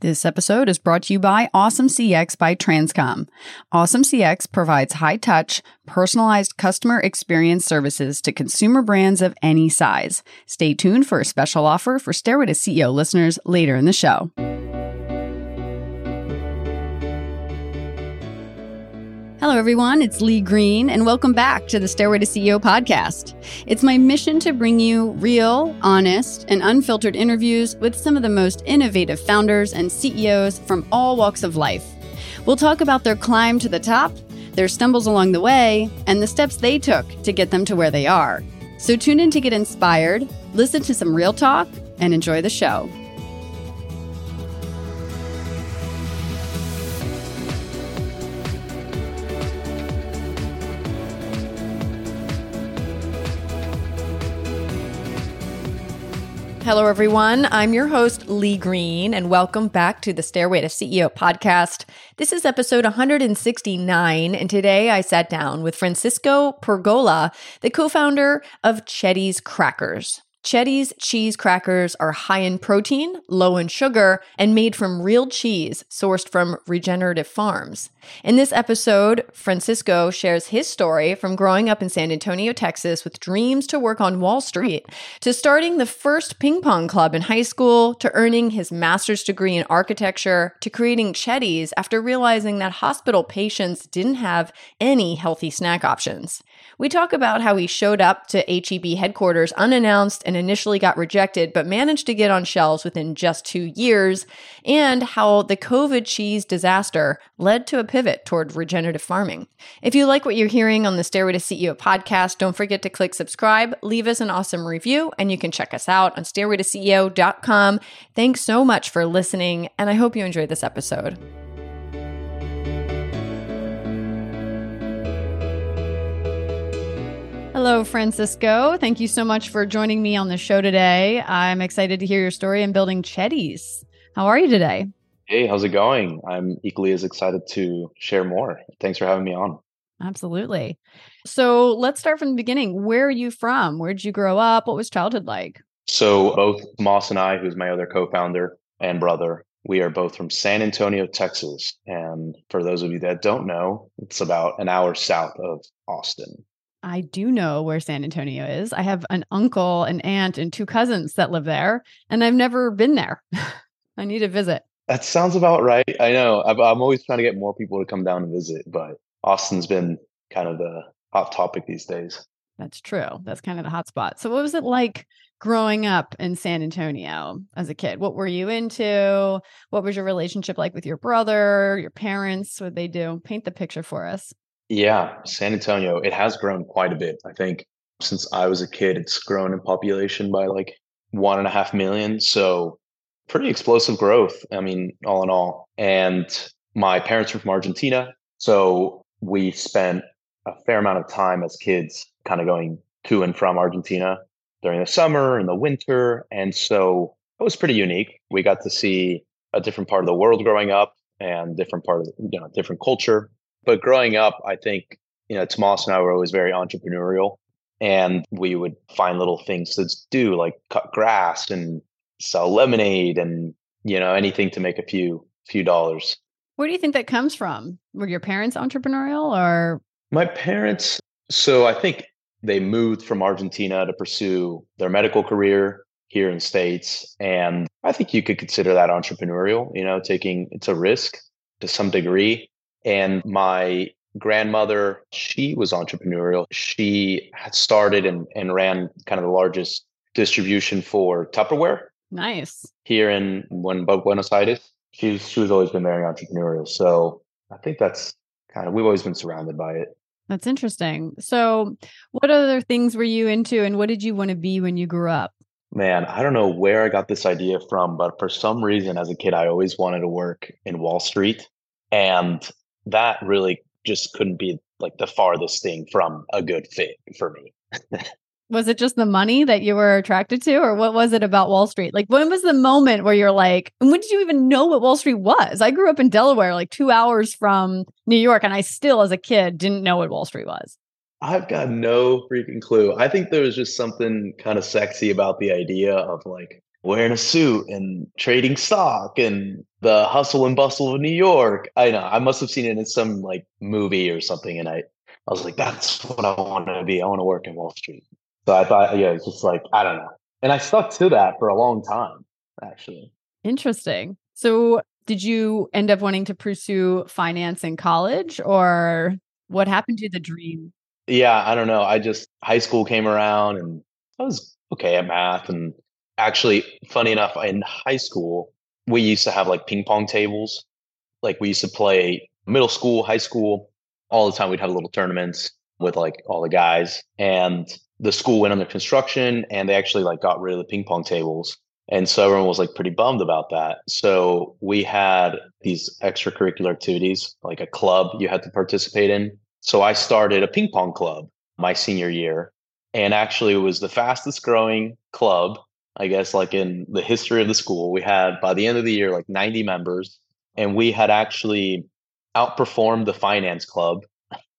This episode is brought to you by Awesome CX by Transcom. Awesome CX provides high touch, personalized customer experience services to consumer brands of any size. Stay tuned for a special offer for Stairway to CEO listeners later in the show. Hello, everyone. It's Lee Green, and welcome back to the Stairway to CEO podcast. It's my mission to bring you real, honest, and unfiltered interviews with some of the most innovative founders and CEOs from all walks of life. We'll talk about their climb to the top, their stumbles along the way, and the steps they took to get them to where they are. So tune in to get inspired, listen to some real talk, and enjoy the show. Hello, everyone. I'm your host, Lee Green, and welcome back to the Stairway to CEO podcast. This is episode 169, and today I sat down with Francisco Pergola, the co founder of Cheddies Crackers. Cheddies cheese crackers are high in protein, low in sugar, and made from real cheese sourced from regenerative farms. In this episode, Francisco shares his story from growing up in San Antonio, Texas, with dreams to work on Wall Street, to starting the first ping pong club in high school, to earning his master's degree in architecture, to creating Cheddies after realizing that hospital patients didn't have any healthy snack options. We talk about how he showed up to HEB headquarters unannounced and initially got rejected, but managed to get on shelves within just two years, and how the COVID cheese disaster led to a pivot toward regenerative farming. If you like what you're hearing on the Stairway to CEO podcast, don't forget to click subscribe, leave us an awesome review, and you can check us out on stairwaytoceo.com. Thanks so much for listening, and I hope you enjoyed this episode. Hello, Francisco. Thank you so much for joining me on the show today. I'm excited to hear your story in building Cheddies. How are you today? Hey, how's it going? I'm equally as excited to share more. Thanks for having me on. Absolutely. So let's start from the beginning. Where are you from? Where did you grow up? What was childhood like? So both Tomas and I, who's my other co-founder and brother, we are both from San Antonio, Texas. And for those of you that don't know, it's about an hour south of Austin. I do know where San Antonio is. I have an uncle, an aunt, and two cousins that live there, and I've never been there. I need to visit. That sounds about right. I know. I'm, I'm always trying to get more people to come down and visit, but Austin's been kind of the hot topic these days. That's true. That's kind of the hot spot. So, what was it like growing up in San Antonio as a kid? What were you into? What was your relationship like with your brother, your parents? What they do? Paint the picture for us. Yeah, San Antonio, it has grown quite a bit. I think since I was a kid, it's grown in population by like one and a half million. So pretty explosive growth. I mean, all in all. And my parents are from Argentina. So we spent a fair amount of time as kids kind of going to and from Argentina during the summer and the winter. And so it was pretty unique. We got to see a different part of the world growing up and different part of you know different culture but growing up, I think, you know, Tomas and I were always very entrepreneurial and we would find little things to do like cut grass and sell lemonade and, you know, anything to make a few few dollars. Where do you think that comes from? Were your parents entrepreneurial or my parents so I think they moved from Argentina to pursue their medical career here in states and I think you could consider that entrepreneurial, you know, taking it's a risk to some degree and my grandmother, she was entrepreneurial. She had started and, and ran kind of the largest distribution for Tupperware. Nice. Here in when Buenos Aires. She's she was always been very entrepreneurial. So I think that's kind of we've always been surrounded by it. That's interesting. So what other things were you into and what did you want to be when you grew up? Man, I don't know where I got this idea from, but for some reason as a kid I always wanted to work in Wall Street. And that really just couldn't be like the farthest thing from a good fit for me. was it just the money that you were attracted to or what was it about wall street? Like when was the moment where you're like and when did you even know what wall street was? I grew up in delaware like two hours from new york and i still as a kid didn't know what wall street was. I've got no freaking clue. I think there was just something kind of sexy about the idea of like wearing a suit and trading stock and the hustle and bustle of New York. I know I must have seen it in some like movie or something, and I I was like, that's what I want to be. I want to work in Wall Street. So I thought, yeah, it's just like I don't know, and I stuck to that for a long time, actually. Interesting. So did you end up wanting to pursue finance in college, or what happened to the dream? Yeah, I don't know. I just high school came around and I was okay at math and actually, funny enough, in high school, we used to have like ping pong tables. Like we used to play middle school, high school, all the time. We'd have little tournaments with like all the guys. And the school went under construction and they actually like got rid of the ping pong tables. And so everyone was like pretty bummed about that. So we had these extracurricular activities, like a club you had to participate in. So I started a ping pong club my senior year. And actually, it was the fastest growing club I guess, like in the history of the school. We had by the end of the year like 90 members, and we had actually outperformed the finance club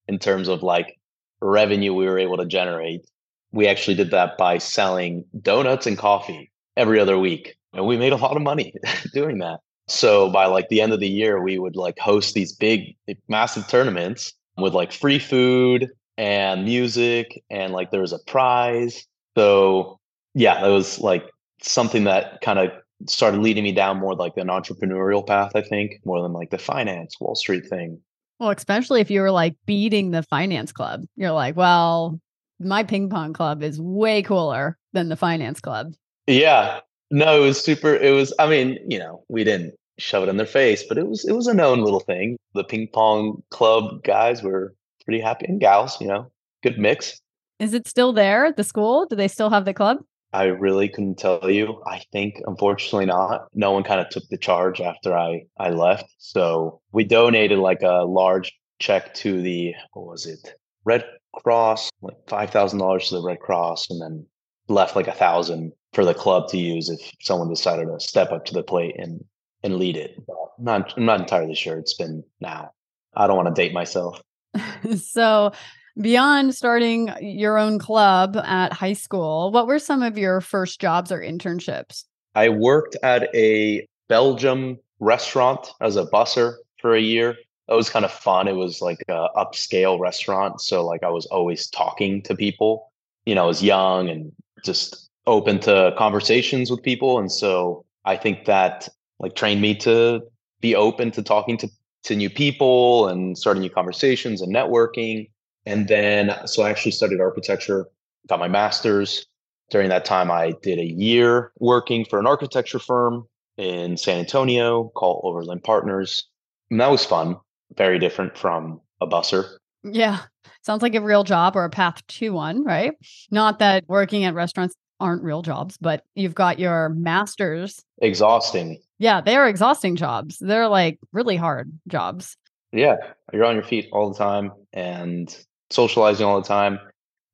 in terms of like revenue we were able to generate. We actually did that by selling donuts and coffee every other week. And we made a lot of money doing that. So by like the end of the year, we would like host these big, massive tournaments with like free food and music, and like there was a prize. So yeah, that was like something that kind of started leading me down more like an entrepreneurial path, I think, more than like the finance Wall Street thing. Well, especially if you were like beating the finance club, you're like, well, my ping pong club is way cooler than the finance club. Yeah. No, it was super. It was, I mean, you know, we didn't shove it in their face, but it was, it was a known little thing. The ping pong club guys were pretty happy and gals, you know, good mix. Is it still there at the school? Do they still have the club? I really couldn't tell you. I think unfortunately not. No one kind of took the charge after I I left. So we donated like a large check to the what was it? Red Cross, like five thousand dollars to the Red Cross, and then left like a thousand for the club to use if someone decided to step up to the plate and and lead it. But not I'm not entirely sure. It's been now. I don't want to date myself. so Beyond starting your own club at high school, what were some of your first jobs or internships? I worked at a Belgium restaurant as a busser for a year. That was kind of fun. It was like a upscale restaurant. So like I was always talking to people. You know, I was young and just open to conversations with people. And so I think that like trained me to be open to talking to, to new people and starting new conversations and networking. And then, so I actually studied architecture, got my master's. During that time, I did a year working for an architecture firm in San Antonio called Overland Partners. And that was fun, very different from a busser. Yeah. Sounds like a real job or a path to one, right? Not that working at restaurants aren't real jobs, but you've got your master's. Exhausting. Yeah, they are exhausting jobs. They're like really hard jobs. Yeah, you're on your feet all the time and socializing all the time,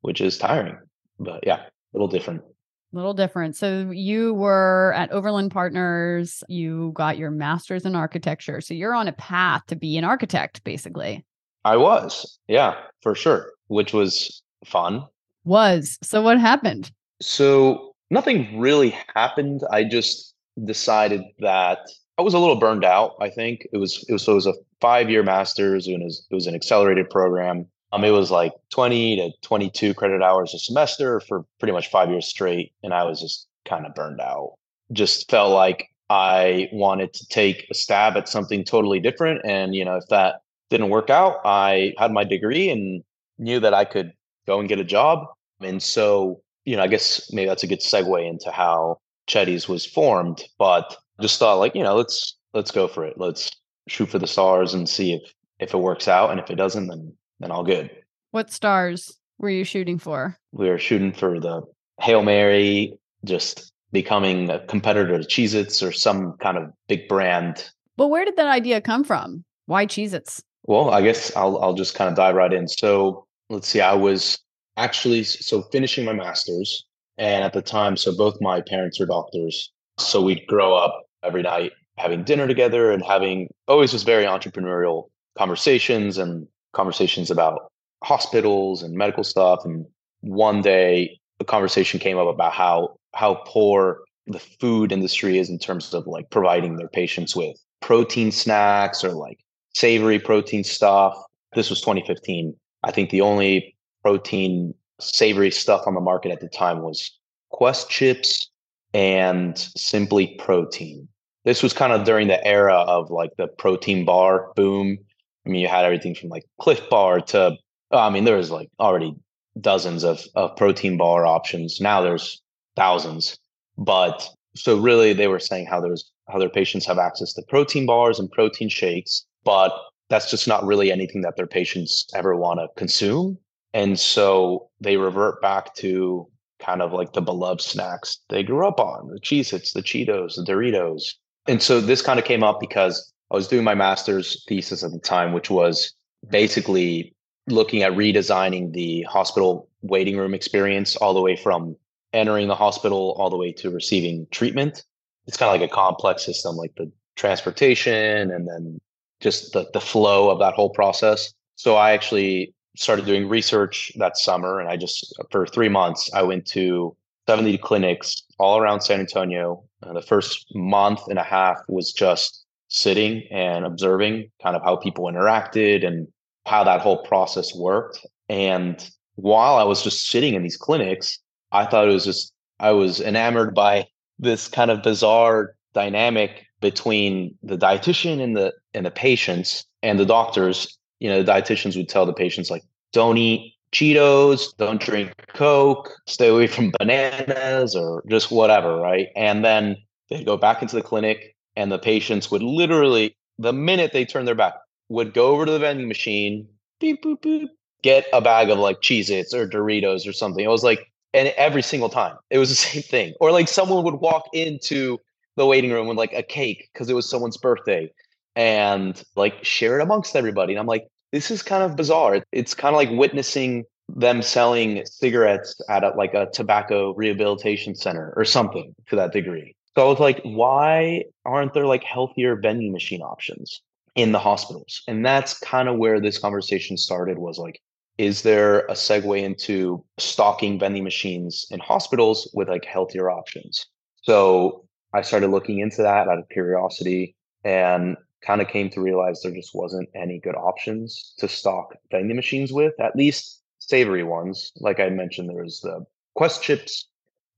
which is tiring. But yeah, a little different. A little different. So you were at Overland Partners, you got your master's in architecture. So you're on a path to be an architect, basically. I was. Yeah, for sure, which was fun. Was. So what happened? So nothing really happened. I just decided that I was a little burned out. I think it was it was so it was a five year master's and it was, it was an accelerated program. Um, it was like 20 to 22 credit hours a semester for pretty much five years straight. And I was just kind of burned out. Just felt like I wanted to take a stab at something totally different. And, you know, if that didn't work out, I had my degree and knew that I could go and get a job. And so, you know, I guess maybe that's a good segue into how Cheddies was formed. But just thought like, you know, let's let's go for it. Let's shoot for the stars and see if if it works out. And if it doesn't, then then all good. What stars were you shooting for? We were shooting for the Hail Mary, just becoming a competitor to Cheez Its or some kind of big brand. But where did that idea come from? Why Cheez Its? Well, I guess I'll I'll just kind of dive right in. So let's see, I was actually so finishing my master's. And at the time, so both my parents are doctors. So we'd grow up every night having dinner together and having always just very entrepreneurial conversations and conversations about hospitals and medical stuff. And one day a conversation came up about how how poor the food industry is in terms of like providing their patients with protein snacks or like savory protein stuff. This was 2015. I think the only protein savory stuff on the market at the time was Quest chips and Simply Protein. This was kind of during the era of like the protein bar boom. I mean, you had everything from like Clif Bar to, I mean, there was like already dozens of, of protein bar options. Now there's thousands. But so really they were saying how there's how their patients have access to protein bars and protein shakes, but that's just not really anything that their patients ever want to consume. And so they revert back to kind of like the beloved snacks they grew up on, the Cheez-Its, the Cheetos, the Doritos. And so this kind of came up because I was doing my master's thesis at the time, which was basically looking at redesigning the hospital waiting room experience all the way from entering the hospital all the way to receiving treatment. It's kind of like a complex system, like the transportation and then just the, the flow of that whole process. So I actually started doing research that summer and I just, for three months, I went to 70 clinics all around San Antonio. Uh, the first month and a half was just sitting and observing kind of how people interacted and how that whole process worked. And while I was just sitting in these clinics, I thought it was just I was enamored by this kind of bizarre dynamic between the dietitian and the and the patients and the doctors. You know, the dietitians would tell the patients like, "Don't eat Cheetos, don't drink Coke, stay away from bananas or just whatever," right? And then they'd go back into the clinic, and the patients would literally, the minute they turned their back, would go over to the vending machine, beep boop boop, get a bag of like Cheez-Its or Doritos or something. It was like and every single time it was the same thing. Or like someone would walk into the waiting room with like a cake because it was someone's birthday and like share it amongst everybody and i'm like this is kind of bizarre. It's kind of like witnessing them selling cigarettes at a, like a tobacco rehabilitation center or something to that degree so i was like why aren't there like healthier vending machine options in the hospitals and that's kind of where this conversation started was like is there a segue into stocking vending machines in hospitals with like healthier options? So I started looking into that out of curiosity and kind of came to realize there just wasn't any good options to stock vending machines with, at least savory ones. Like I mentioned, there was the Quest chips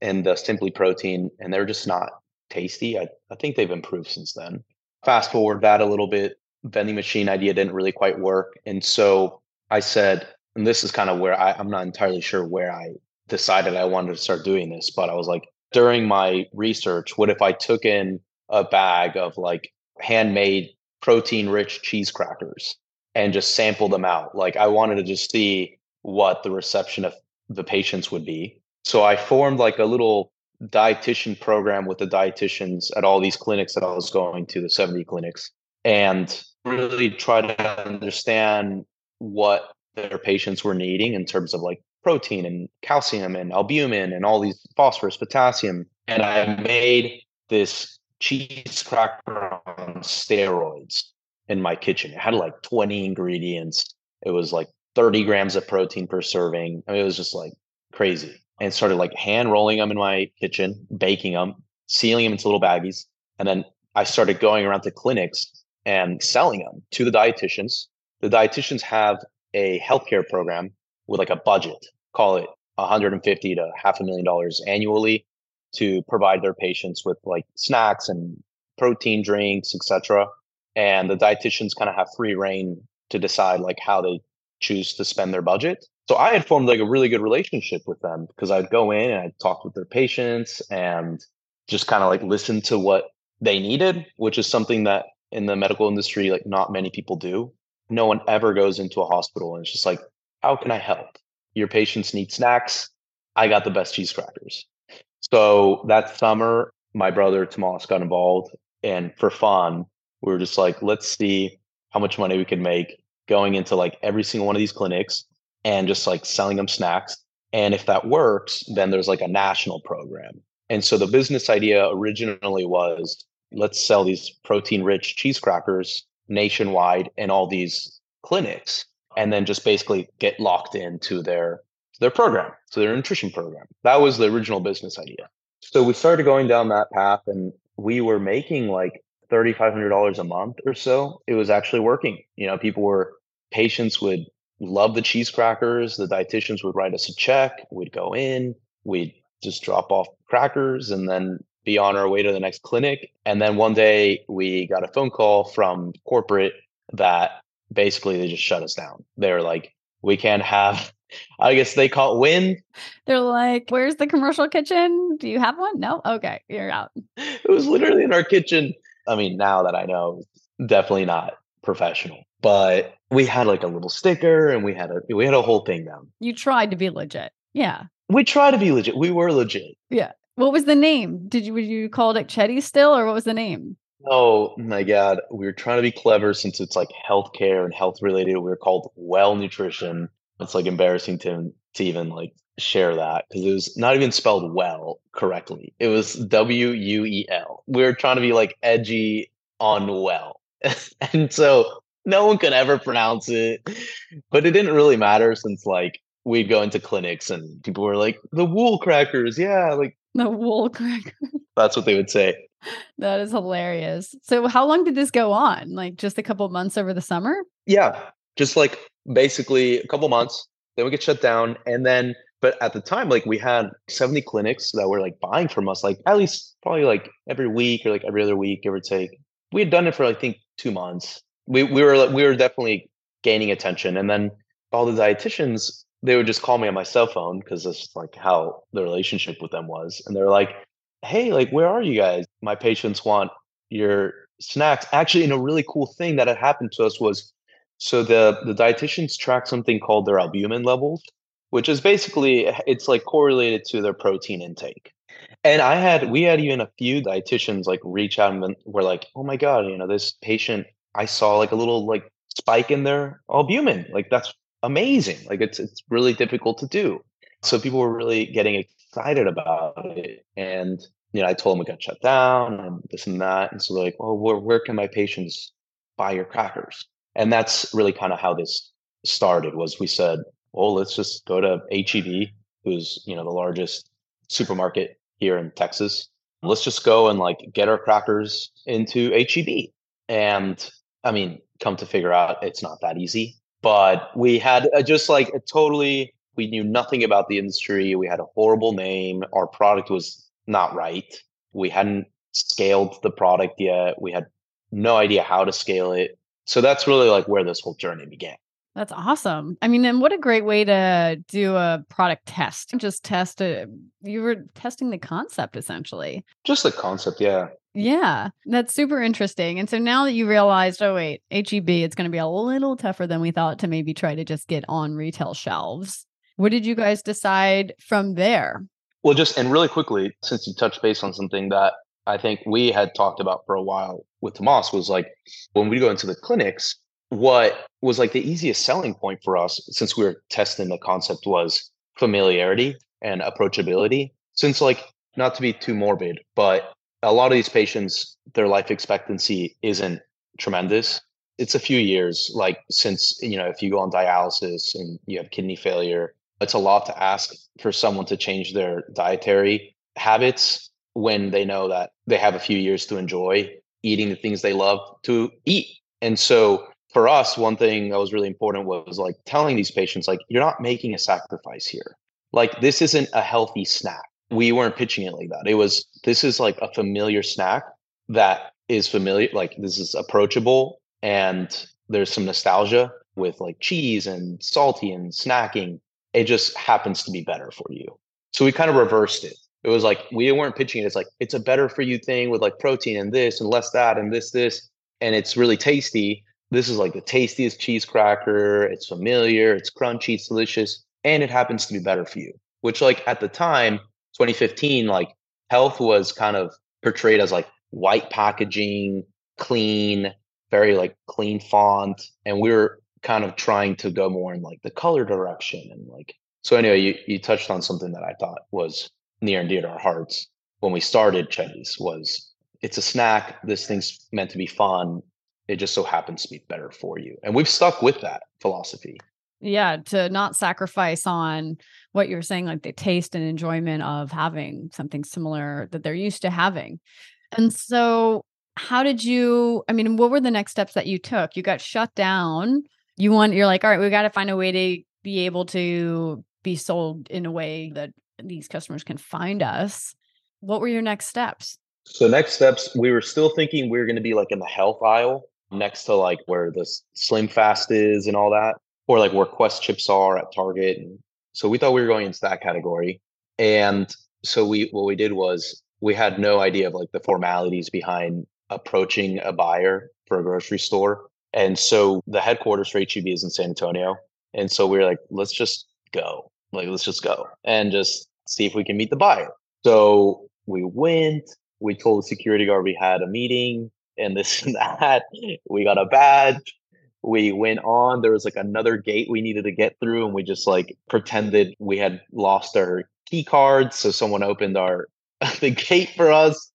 and the Simply Protein, and they're just not tasty. I, I think they've improved since then. Fast forward that a little bit, vending machine idea didn't really quite work. And so I said, and this is kind of where I, I'm not entirely sure where I decided I wanted to start doing this, but I was like, during my research, what if I took in a bag of like handmade protein rich cheese crackers and just sample them out? Like I wanted to just see what the reception of the patients would be. So I formed like a little dietitian program with the dietitians at all these clinics that I was going to, the 70 clinics, and really try to understand what their patients were needing in terms of like protein and calcium and albumin and all these phosphorus, potassium. And I made this cheese cracker on steroids in my kitchen. It had like 20 ingredients. It was like 30 grams of protein per serving. I mean, it was just like crazy. And started like hand rolling them in my kitchen, baking them, sealing them into little baggies. And then I started going around to clinics and selling them to the dietitians. The dietitians have a healthcare program with like a budget, call it 150 to half a million dollars annually to provide their patients with like snacks and protein drinks, etc. And the dietitians kind of have free reign to decide like how they choose to spend their budget. So I had formed like a really good relationship with them because I'd go in and I'd talk with their patients and just kind of like listen to what they needed, which is something that in the medical industry, like not many people do no one ever goes into a hospital and it's just like, how can I help? Your patients need snacks. I got the best cheese crackers. So that summer, my brother Tomas got involved. And for fun, we were just like, let's see how much money we could make going into like every single one of these clinics and just like selling them snacks. And if that works, then there's like a national program. And so the business idea originally was let's sell these protein rich cheese crackers nationwide in all these clinics and then just basically get locked into their their program, to their nutrition program. That was the original business idea. So we started going down that path and we were making like $3,500 a month or so. It was actually working. You know, people were, patients would love the cheese crackers. The dietitians would write us a check. We'd go in, we'd just drop off crackers and then be on our way to the next clinic. And then one day we got a phone call from corporate that basically they just shut us down. They were like, we can't have I guess they call it win. They're like, "Where's the commercial kitchen? Do you have one?" No. Okay, you're out. It was literally in our kitchen. I mean, now that I know, definitely not professional, but we had like a little sticker and we had a we had a whole thing down. You tried to be legit. Yeah. We tried to be legit. We were legit. Yeah. What was the name? Did you would you call it Cheddi still, or what was the name? Oh my god, we were trying to be clever since it's like healthcare and health related. We were called Well Nutrition. It's like embarrassing to to even like share that because it was not even spelled well correctly. It was W U E L. We were trying to be like edgy on well. and so no one could ever pronounce it. But it didn't really matter since like we'd go into clinics and people were like, the wool crackers. Yeah, like the wool crackers. That's what they would say. That is hilarious. So how long did this go on? Like just a couple months over the summer? Yeah. Just like basically a couple months. Then we get shut down. And then but at the time, like we had 70 clinics that were like buying from us, like at least probably like every week or like every other week, give or take. We had done it for I think two months. We we were we were definitely gaining attention. And then all the dietitians, they would just call me on my cell phone because that's like how the relationship with them was. And they're like, Hey, like where are you guys? My patients want your snacks. Actually, and a really cool thing that had happened to us was so the the dietitians track something called their albumin levels which is basically it's like correlated to their protein intake. And I had we had even a few dietitians like reach out and were like, "Oh my god, you know, this patient I saw like a little like spike in their albumin. Like that's amazing. Like it's it's really difficult to do." So people were really getting excited about it and you know, I told them we got shut down and this and that. And so they're like, well, where, where can my patients buy your crackers? And that's really kind of how this started was we said, "Oh, let's just go to HEB, who's you know the largest supermarket here in Texas. Let's just go and like get our crackers into HEB. And I mean, come to figure out it's not that easy. But we had a, just like a totally, we knew nothing about the industry. We had a horrible name. Our product was not right. We hadn't scaled the product yet. We had no idea how to scale it. So that's really like where this whole journey began. That's awesome. I mean, and what a great way to do a product test. Just test it. You were testing the concept essentially. Just the concept, yeah. Yeah, that's super interesting. And so now that you realized, oh, wait, HEB, it's going to be a little tougher than we thought to maybe try to just get on retail shelves. What did you guys decide from there? Well, just and really quickly, since you touched base on something that I think we had talked about for a while with Tomas was like when we go into the clinics, what was like the easiest selling point for us since we were testing the concept was familiarity and approachability. Since like not to be too morbid but a lot of these patients their life expectancy isn't tremendous. It's a few years like since you know if you go on dialysis and you have kidney failure it's a lot to ask for someone to change their dietary habits when they know that they have a few years to enjoy eating the things they love to eat. And so for us, one thing that was really important was like telling these patients, like, you're not making a sacrifice here. Like, this isn't a healthy snack. We weren't pitching it like that. It was, this is like a familiar snack that is familiar, like, this is approachable and there's some nostalgia with like cheese and salty and snacking. It just happens to be better for you. So we kind of reversed it. It was like, we weren't pitching it It's like, it's a better for you thing with like protein and this and less that and this, this. And it's really tasty this is like the tastiest cheese cracker. It's familiar, it's crunchy, it's delicious, and it happens to be better for you. Which, like at the time, 2015, like health was kind of portrayed as like white packaging, clean, very like clean font. And we were kind of trying to go more in like the color direction. And like, so anyway, you, you touched on something that I thought was near and dear to our hearts when we started Cheddies was it's a snack. This thing's meant to be fun it just so happens to be better for you. And we've stuck with that philosophy. Yeah, to not sacrifice on what you're saying, like the taste and enjoyment of having something similar that they're used to having. And so, how did you? I mean, what were the next steps that you took? You got shut down. You want, you're like, all right, we got to find a way to be able to be sold in a way that these customers can find us. What were your next steps? So next steps, we were still thinking we were going to be like in the health aisle next to like where the Slim Fast is and all that, or like where Quest chips are at Target. And so we thought we were going into that category. And so we what we did was we had no idea of like the formalities behind approaching a buyer for a grocery store. And so the headquarters for HEB is in San Antonio. And so we were like, let's just go. Like, let's just go and just see if we can meet the buyer. So we went, we told the security guard we had a meeting and this and that. We got a badge. We went on. There was like another gate we needed to get through, and we just like pretended we had lost our key cards. So someone opened our the gate for us.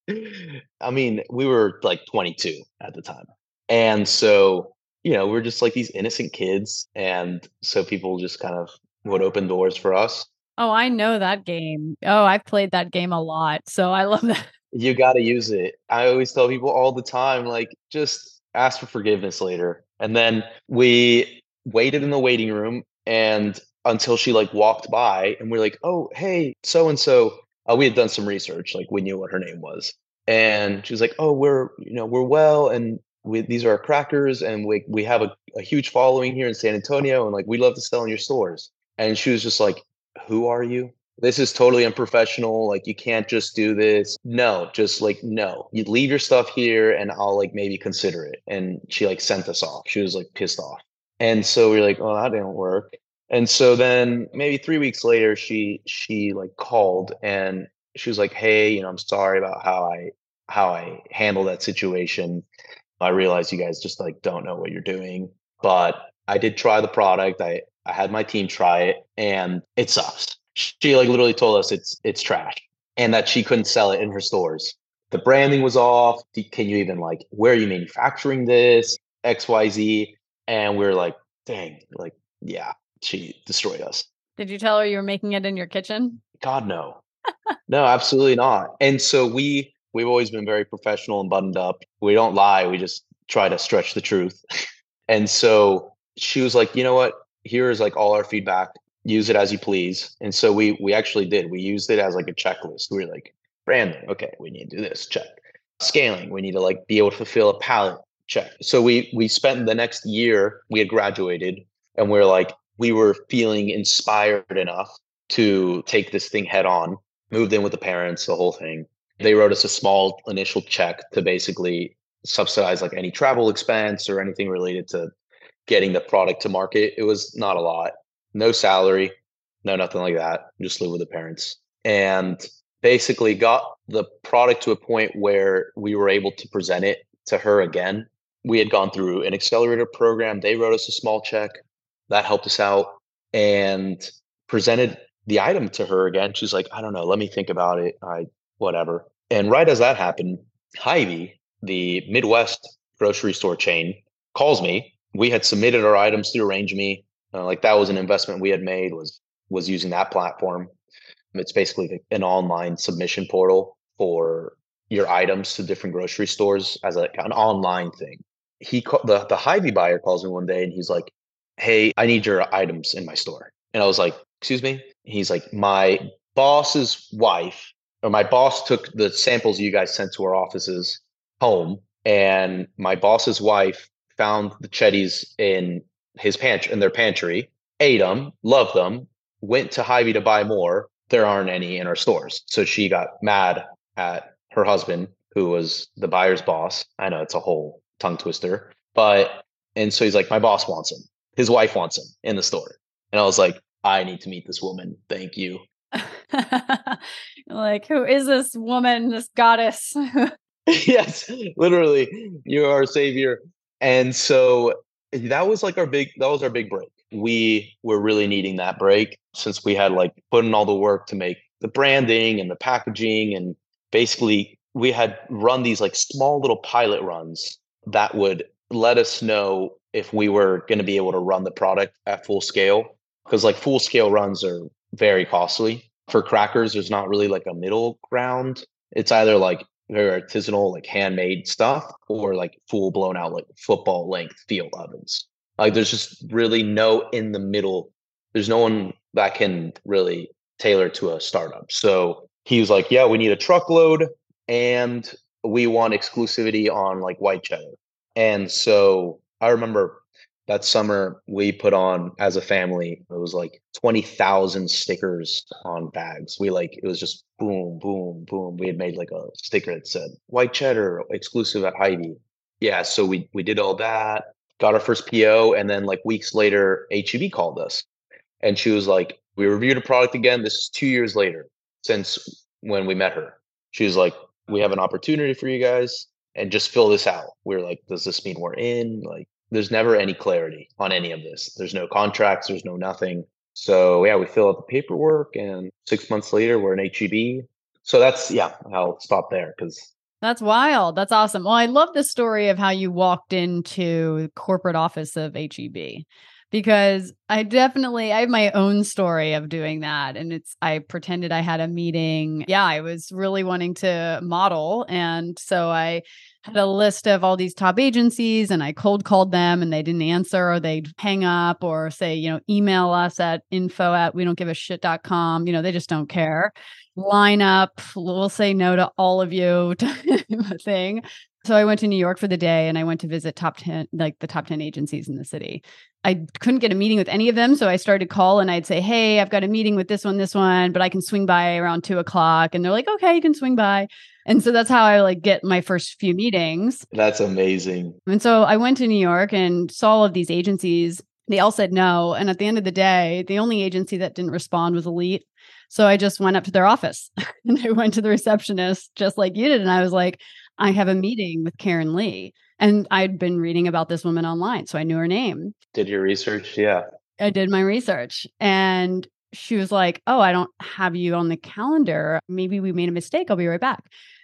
I mean, we were like 22 at the time. And so, you know, we we're just like these innocent kids. And so people just kind of would open doors for us. Oh, I know that game. Oh, I've played that game a lot. So I love that. You got to use it. I always tell people all the time, like, just ask for forgiveness later. And then we waited in the waiting room and until she like walked by and we're like, oh, hey, so and so. We had done some research, like we knew what her name was. And she was like, oh, we're, you know, we're well. And we, these are our crackers and we, we have a, a huge following here in San Antonio. And like, we love to sell in your stores. And she was just like, who are you? This is totally unprofessional. Like, you can't just do this. No, just like, no, you leave your stuff here and I'll like maybe consider it. And she like sent us off. She was like pissed off. And so we are like, oh, that didn't work. And so then maybe three weeks later, she she like called and she was like, Hey, you know, I'm sorry about how I how I handled that situation. I realize you guys just like don't know what you're doing. But I did try the product. I I had my team try it and it sucks. She like literally told us it's it's trash and that she couldn't sell it in her stores. The branding was off. Can you even like where are you manufacturing this? XYZ. And we are like, dang, like, yeah, she destroyed us. Did you tell her you were making it in your kitchen? God no. no, absolutely not. And so we we've always been very professional and buttoned up. We don't lie, we just try to stretch the truth. and so she was like, you know what? here is like all our feedback use it as you please. And so we we actually did. We used it as like a checklist. We were like branding. Okay we need to do this. Check. Scaling. We need to like be able to fulfill a pallet. Check. So we we spent the next year we had graduated and we are like we were feeling inspired enough to take this thing head on moved in with the parents the whole thing. They wrote us a small initial check to basically subsidize like any travel expense or anything related to getting the product to market. It was not a lot, no salary, no nothing like that. Just live with the parents and basically got the product to a point where we were able to present it to her again. We had gone through an accelerator program. They wrote us a small check that helped us out and presented the item to her again. She's like, I don't know, let me think about it. I whatever. And right as that happened, Hy-Vee, the Midwest grocery store chain, calls me we had submitted our items through RangeMe. Uh, like that was an investment we had made was was using that platform. It's basically an online submission portal for your items to different grocery stores as a, an online thing. He called the the Hy-Vee buyer calls me one day and he's like, "Hey, I need your items in my store." And I was like, "Excuse me?" He's like, "My boss's wife or my boss took the samples you guys sent to our offices home and my boss's wife found the Cheddies in his pantry in their pantry, ate them, loved them, went to Hy-Vee to buy more. There aren't any in our stores. So she got mad at her husband, who was the buyer's boss. I know it's a whole tongue twister, but and so he's like, My boss wants him. His wife wants him in the store. And I was like, I need to meet this woman. Thank you. like, who is this woman, this goddess? yes, literally, you are our savior. And so that was like our big that was our big break. We were really needing that break since we had like put in all the work to make the branding and the packaging and basically we had run these like small little pilot runs that would let us know if we were going to be able to run the product at full scale because like full scale runs are very costly for crackers there's not really like a middle ground it's either like very artisanal like handmade stuff or like full blown out like football length field ovens. Like there's just really no in the middle there's no one that can really tailor to a startup. So he was like yeah we need a truckload and we want exclusivity on like white cheddar. And so i remember that summer we put on as a family it was like 20,000 stickers on bags. We like it was just boom boom boom. We had made like a sticker that said white cheddar exclusive at Hy-Vee. Yeah so we we did all that got our first PO and then like weeks later HEB called us. And she was like we reviewed a product again this is 2 years later since when we met her. She was like we have an opportunity for you guys and just fill this out. We are like, does this mean we're in? Like, there's never any clarity on any of this. There's no contracts, there's no nothing. So yeah, we fill out the paperwork and six months later we're in HEB. So that's yeah, I'll stop there because that's wild. That's awesome. Well, I love the story of how you walked into corporate office of HEB because I definitely I have my own story of doing that and it's I pretended I had a meeting. Yeah, I was really wanting to model and so I had a list of all these top agencies and I cold called them and they didn't answer or they'd hang up or say, you know, email us at info at we don't give a shit.com. You know, they just don't care. Line up, we'll say no to all of you thing. So I went to New York for the day and I went to visit top 10, like the top 10 agencies in the city. I couldn't get a meeting with any of them. So I started to call and I'd say, Hey, I've got a meeting with this one, this one, but I can swing by around two o'clock. And they're like, okay, you can swing by. And so that's how I like get my first few meetings. That's amazing. And so I went to New York and saw all of these agencies. They all said no. And at the end of the day, the only agency that didn't respond was Elite. So I just went up to their office and I went to the receptionist just like you did. And I was like, I have a meeting with Karen Lee. And I'd been reading about this woman online. So I knew her name. Did your research? Yeah. I did my research. And she was like, Oh, I don't have you on the calendar. Maybe we made a mistake. I'll be right back.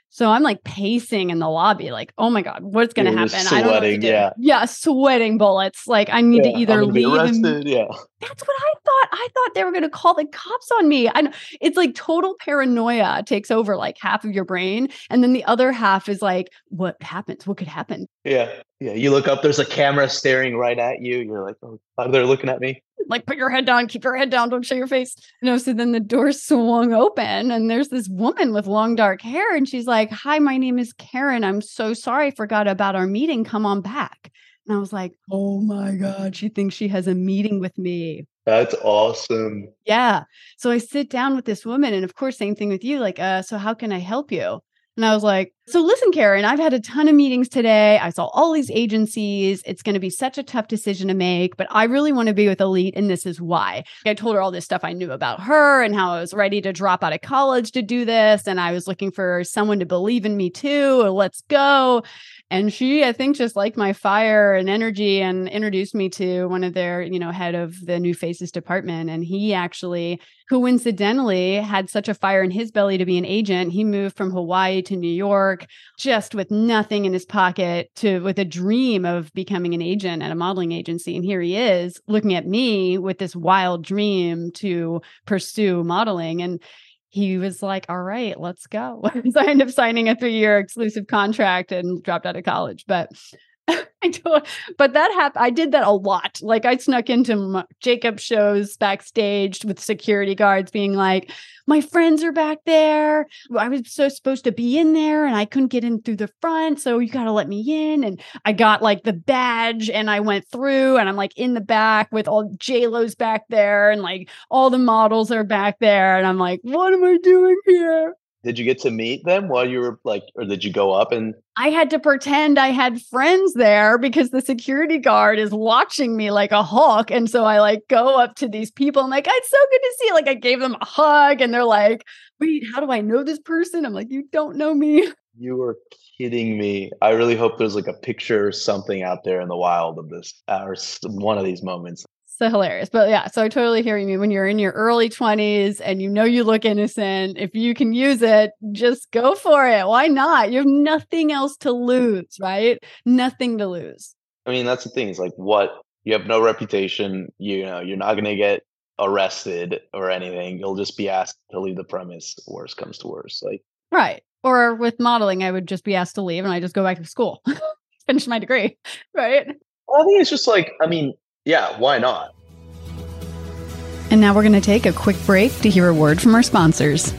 So I'm like pacing in the lobby, like, oh my God, what's going to happen? Sweating, I don't know what to do. Yeah. yeah, sweating bullets. Like, I need yeah, to either leave. And... yeah. That's what I thought. I thought they were going to call the cops on me. And it's like total paranoia takes over like half of your brain. And then the other half is like, what happens? What could happen? Yeah. Yeah. You look up, there's a camera staring right at you. You're like, oh, they're looking at me like put your head down, keep your head down, don't show your face. You know, so then the door swung open and there's this woman with long dark hair. And she's like, Hi, my name is Karen. I'm so sorry, I forgot about our meeting. Come on back. And I was like, Oh my God, she thinks she has a meeting with me. That's awesome. Yeah. So I sit down with this woman, and of course, same thing with you. Like, uh, so how can I help you? And I was like, so listen, Karen, I've had a ton of meetings today. I saw all these agencies. It's going to be such a tough decision to make, but I really want to be with Elite. And this is why. I told her all this stuff I knew about her and how I was ready to drop out of college to do this. And I was looking for someone to believe in me too. Let's go. And she, I think, just liked my fire and energy and introduced me to one of their, you know, head of the new faces department. And he actually, coincidentally, had such a fire in his belly to be an agent. He moved from Hawaii to New York just with nothing in his pocket to with a dream of becoming an agent at a modeling agency. And here he is looking at me with this wild dream to pursue modeling. And he was like, all right, let's go. so I ended up signing a three year exclusive contract and dropped out of college. But I don't, but that happened. I did that a lot. Like I snuck into Jacob shows backstage with security guards being like, my friends are back there. I was so supposed to be in there and I couldn't get in through the front. So you got to let me in. And I got like the badge and I went through and I'm like in the back with all J-Lo's back there and like all the models are back there. And I'm like, what am I doing here? Did you get to meet them while you were like or did you go up and I had to pretend I had friends there because the security guard is watching me like a hawk and so I like go up to these people. I'm like it's so good to see like I gave them a hug and they're like wait how do I know this person? I'm like you don't know me. You are kidding me. I really hope there's like a picture or something out there in the wild of this or one of these moments so hilarious. But yeah, so I totally hear you. Mean when you're in your early 20s and you know you look innocent, if you can use it, just go for it. Why not? You have nothing else to lose, right? Nothing to lose. I mean, that's the thing. Is like what you have no reputation. You know, you're not going to get arrested or anything. You'll just be asked to leave the premise. Worst comes to worst. Like right. Or with modeling, I would just be asked to leave, and I just go back to school, finish my degree. Right. Well, I think it's just like, I mean, yeah, why not? And now we're going to take a quick break to hear a word from our sponsors.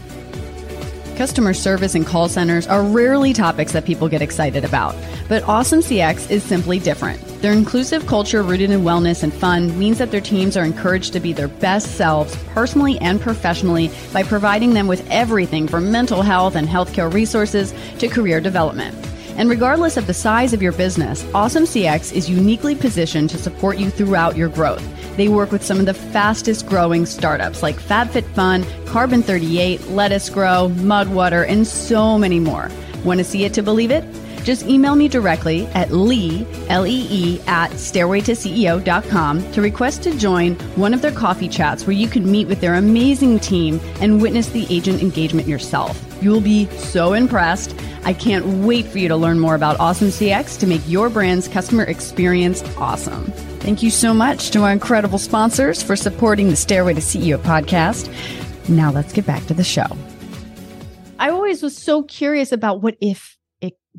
Customer service and call centers are rarely topics that people get excited about, but Awesome CX is simply different. Their inclusive culture rooted in wellness and fun means that their teams are encouraged to be their best selves personally and professionally by providing them with everything from mental health and healthcare resources to career development. And regardless of the size of your business, Awesome CX is uniquely positioned to support you throughout your growth. They work with some of the fastest growing startups like FabFitFun, Carbon 38, Lettuce Grow, Mudwater, and so many more. Want to see it to believe it? Just email me directly at lee, L-E-E, at stairwaytoceo.com to request to join one of their coffee chats where you can meet with their amazing team and witness the agent engagement yourself. You will be so impressed. I can't wait for you to learn more about Awesome CX to make your brand's customer experience awesome. Thank you so much to our incredible sponsors for supporting the Stairway to CEO podcast. Now let's get back to the show. I always was so curious about what if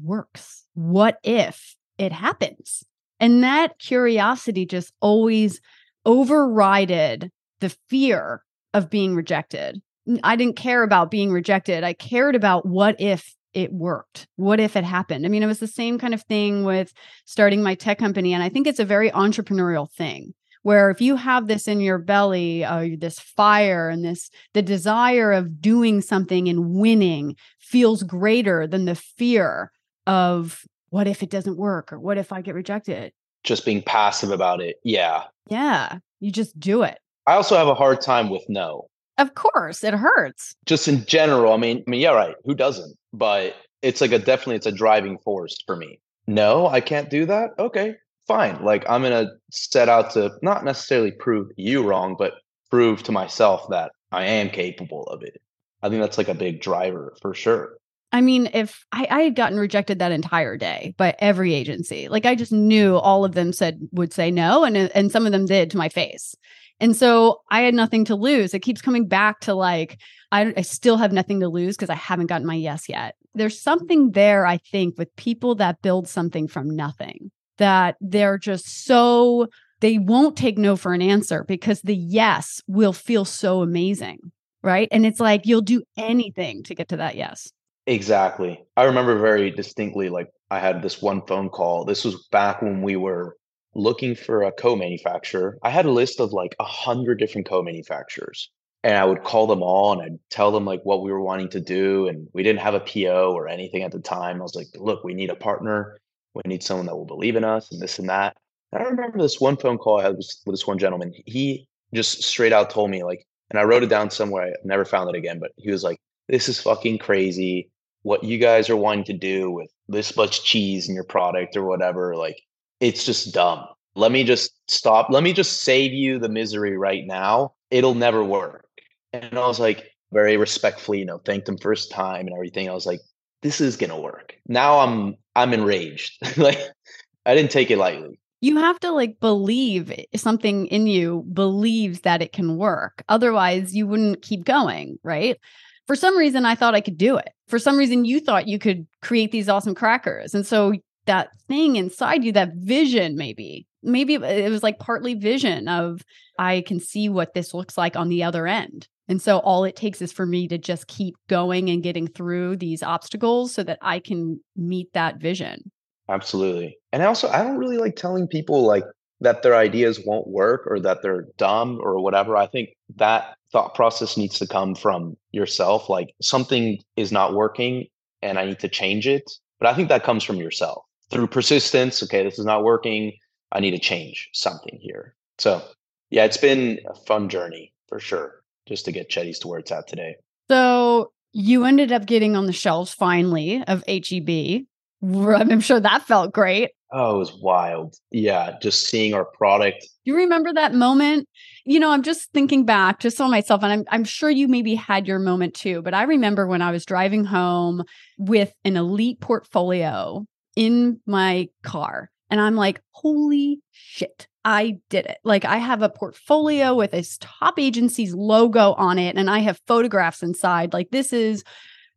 works? What if it happens? And that curiosity just always overrided the fear of being rejected. I didn't care about being rejected. I cared about what if it worked? What if it happened? I mean, it was the same kind of thing with starting my tech company. And I think it's a very entrepreneurial thing where if you have this in your belly, uh, this fire and this, the desire of doing something and winning feels greater than the fear of what if it doesn't work or what if I get rejected? Just being passive about it. Yeah. Yeah. You just do it. I also have a hard time with no. Of course, it hurts. Just in general, I mean, I mean, yeah, right. Who doesn't? But it's like a definitely it's a driving force for me. No, I can't do that. Okay, fine. Like I'm gonna set out to not necessarily prove you wrong, but prove to myself that I am capable of it. I think that's like a big driver for sure. I mean, if I, I had gotten rejected that entire day by every agency, like I just knew all of them said would say no, and and some of them did to my face. And so I had nothing to lose. It keeps coming back to like, I, I still have nothing to lose because I haven't gotten my yes yet. There's something there, I think, with people that build something from nothing, that they're just so, they won't take no for an answer because the yes will feel so amazing. Right. And it's like you'll do anything to get to that yes. Exactly. I remember very distinctly, like, I had this one phone call. This was back when we were looking for a co-manufacturer. I had a list of like a hundred different co-manufacturers. And I would call them all and I'd tell them like what we were wanting to do. And we didn't have a PO or anything at the time. I was like, look, we need a partner. We need someone that will believe in us and this and that. And I remember this one phone call I had with this one gentleman. He just straight out told me, like, and I wrote it down somewhere. I never found it again, but he was like, this is fucking crazy. What you guys are wanting to do with this much cheese in your product or whatever, like, it's just dumb. Let me just stop. Let me just save you the misery right now. It'll never work. And I was like, very respectfully, you know, thanked them first time and everything. I was like, this is gonna work. Now I'm I'm enraged. like I didn't take it lightly. You have to like believe something in you believes that it can work. Otherwise, you wouldn't keep going, right? For some reason, I thought I could do it. For some reason, you thought you could create these awesome crackers. And so that thing inside you, that vision, maybe, maybe it was like partly vision of I can see what this looks like on the other end. And so all it takes is for me to just keep going and getting through these obstacles so that I can meet that vision. Absolutely. And also, I don't really like telling people like that their ideas won't work or that they're dumb or whatever. I think that thought process needs to come from yourself. Like something is not working and I need to change it. But I think that comes from yourself through persistence, okay, this is not working. I need to change something here. So, yeah, it's been a fun journey for sure, just to get Cheddies to where it's at today. So, you ended up getting on the shelves finally of HEB. I'm sure that felt great. Oh, it was wild. Yeah, just seeing our product. You remember that moment? You know, I'm just thinking back just on myself, and I'm, I'm sure you maybe had your moment too. But I remember when I was driving home with an elite portfolio in my car And I'm like, holy shit, I did it. Like, I have a portfolio with this top agency's logo on it, and I have photographs inside. Like, this is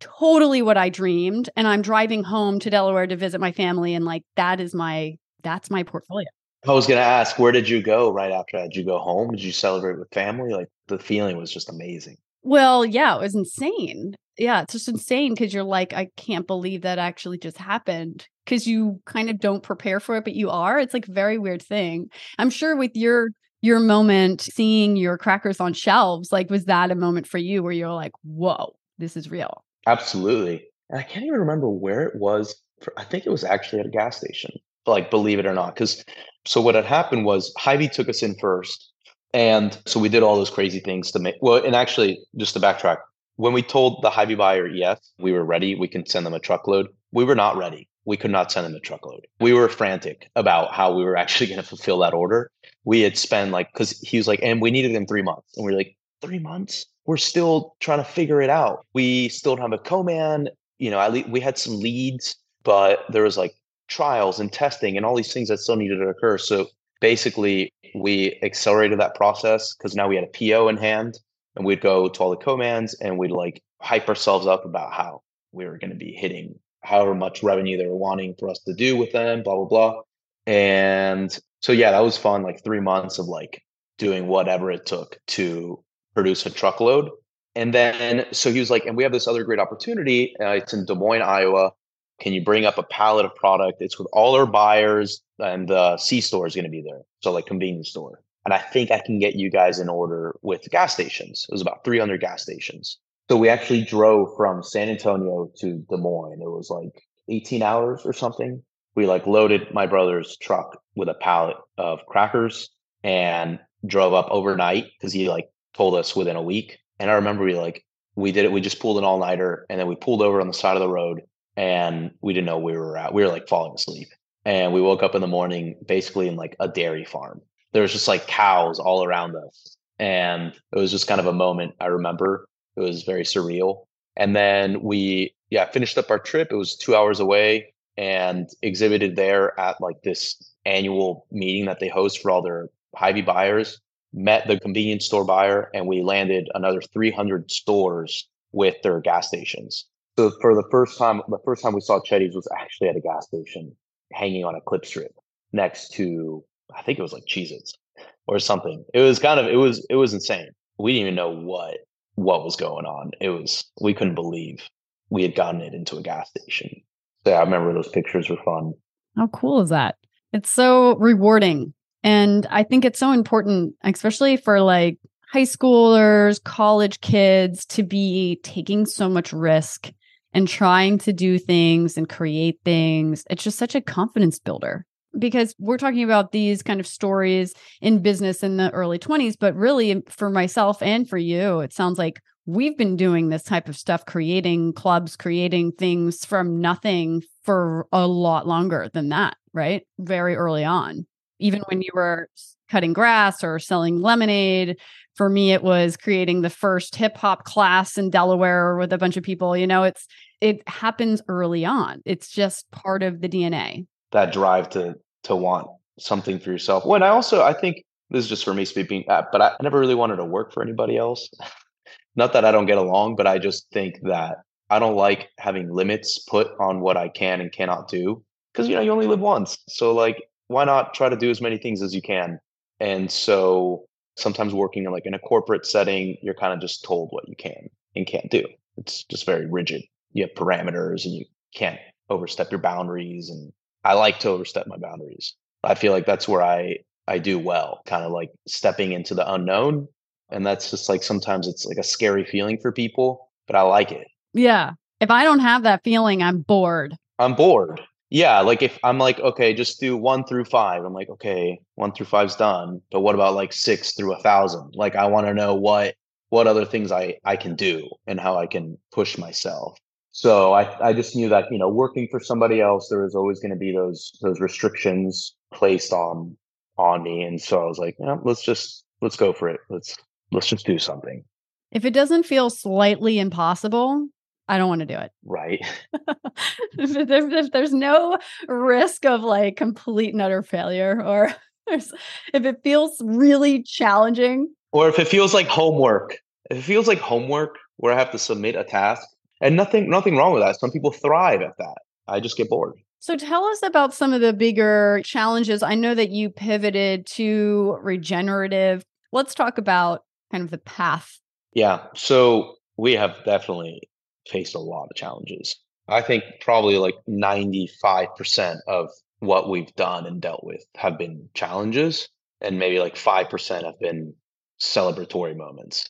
totally what I dreamed. And I'm driving home to Delaware to visit my family. And like, that is my, that's my portfolio. I was going to ask, where did you go right after that? Did you go home? Did you celebrate with family? Like, the feeling was just amazing. Well, yeah, it was insane. Yeah, it's just insane because you're like, I can't believe that actually just happened because you kind of don't prepare for it, but you are. It's like a very weird thing. I'm sure with your your moment seeing your crackers on shelves, like was that a moment for you where you're like, whoa, this is real? Absolutely. And I can't even remember where it was. For, I think it was actually at a gas station, like believe it or not. Because so what had happened was Hy-Vee took us in first and so we did all those crazy things to make, well, and actually, just to backtrack, when we told the Hy-Vee buyer, yes, we were ready, we can send them a truckload, we were not ready. We could not send them a truckload. We were frantic about how we were actually going to fulfill that order. We had spent like, because he was like, and we needed in three months. And we are like, three months? We're still trying to figure it out. We still don't have a co-man. You know, at least we had some leads, but there was like trials and testing and all these things that still needed to occur. So basically we accelerated that process because now we had a PO in hand and we'd go to all the co-mans and we'd like hype ourselves up about how we were going to be hitting however much revenue they were wanting for us to do with them, blah, blah, blah. And so, yeah, that was fun. Like three months of like doing whatever it took to produce a truckload. And then, so he was like, and we have this other great opportunity. Uh, it's in Des Moines, Iowa. Can you bring up a pallet of product? It's with all our buyers, and the C store is going to be there. So, like convenience store. And I think I can get you guys in order with gas stations. It was about 300 gas stations. So we actually drove from San Antonio to Des Moines. It was like 18 hours or something. We like loaded my brother's truck with a pallet of crackers and drove up overnight because he like told us within a week. And I remember we like we did it. We just pulled an all nighter and then we pulled over on the side of the road and we didn't know we were at. We were like falling asleep. And we woke up in the morning basically in like a dairy farm. There was just like cows all around us. And it was just kind of a moment I remember. It was very surreal. And then we, yeah, finished up our trip. It was two hours away and exhibited there at like this annual meeting that they host for all their Hy-Vee buyers. Met the convenience store buyer, and we landed another 300 stores with their gas stations. So for the first time, the first time we saw Cheddies was actually at a gas station, hanging on a clip strip next to, I think it was like Cheez-Its or something. It was kind of, it was, it was insane. We didn't even know what, what was going on. It was, we couldn't believe we had gotten it into a gas station. So yeah, I remember those pictures were fun. How cool is that? It's so rewarding. And I think it's so important, especially for like high schoolers, college kids, to be taking so much risk and trying to do things and create things. It's just such a confidence builder because we're talking about these kind of stories in business in the early 20s, but really um, for myself and for you, it sounds like we've been doing this type of stuff, creating clubs, creating things from nothing for a lot longer than that, right? Very early on. Even when you were cutting grass or selling lemonade for me it was creating the first hip hop class in Delaware with a bunch of people you know it's it happens early on it's just part of the DNA that drive to to want something for yourself when I also I think this is just for me speaking uh, but I never really wanted to work for anybody else. Not that I don't get along but I just think that I don't like having limits put on what I can and cannot do because you know you only live once so like why not try to do as many things as you can and so sometimes working in like in a corporate setting, you're kind of just told what you can and can't do. It's just very rigid. You have parameters and you can't overstep your boundaries. And I like to overstep my boundaries. I feel like that's where I I do well, kind of like stepping into the unknown. And that's just like sometimes it's like a scary feeling for people, but I like it. Yeah. If I don't have that feeling, I'm bored. I'm bored yeah like if i'm like okay just do one through five i'm like okay one through five's done but what about like six through a thousand? Like i want to know what what other things i i can do and how i can push myself. So i i just knew that you know working for somebody else there was always going to be those those restrictions placed on on me and so i was like yeah, let's just let's go for it. Let's let's just do something. If it doesn't feel slightly impossible I don't want to do it. Right. if, there, if there's no risk of like complete and utter failure, or if it feels really challenging, or if it feels like homework, if it feels like homework where I have to submit a task, and nothing, nothing wrong with that. Some people thrive at that. I just get bored. So tell us about some of the bigger challenges. I know that you pivoted to regenerative. Let's talk about kind of the path. Yeah. So we have definitely faced a lot of challenges. I think probably like 95% of what we've done and dealt with have been challenges, and maybe like 5% have been celebratory moments.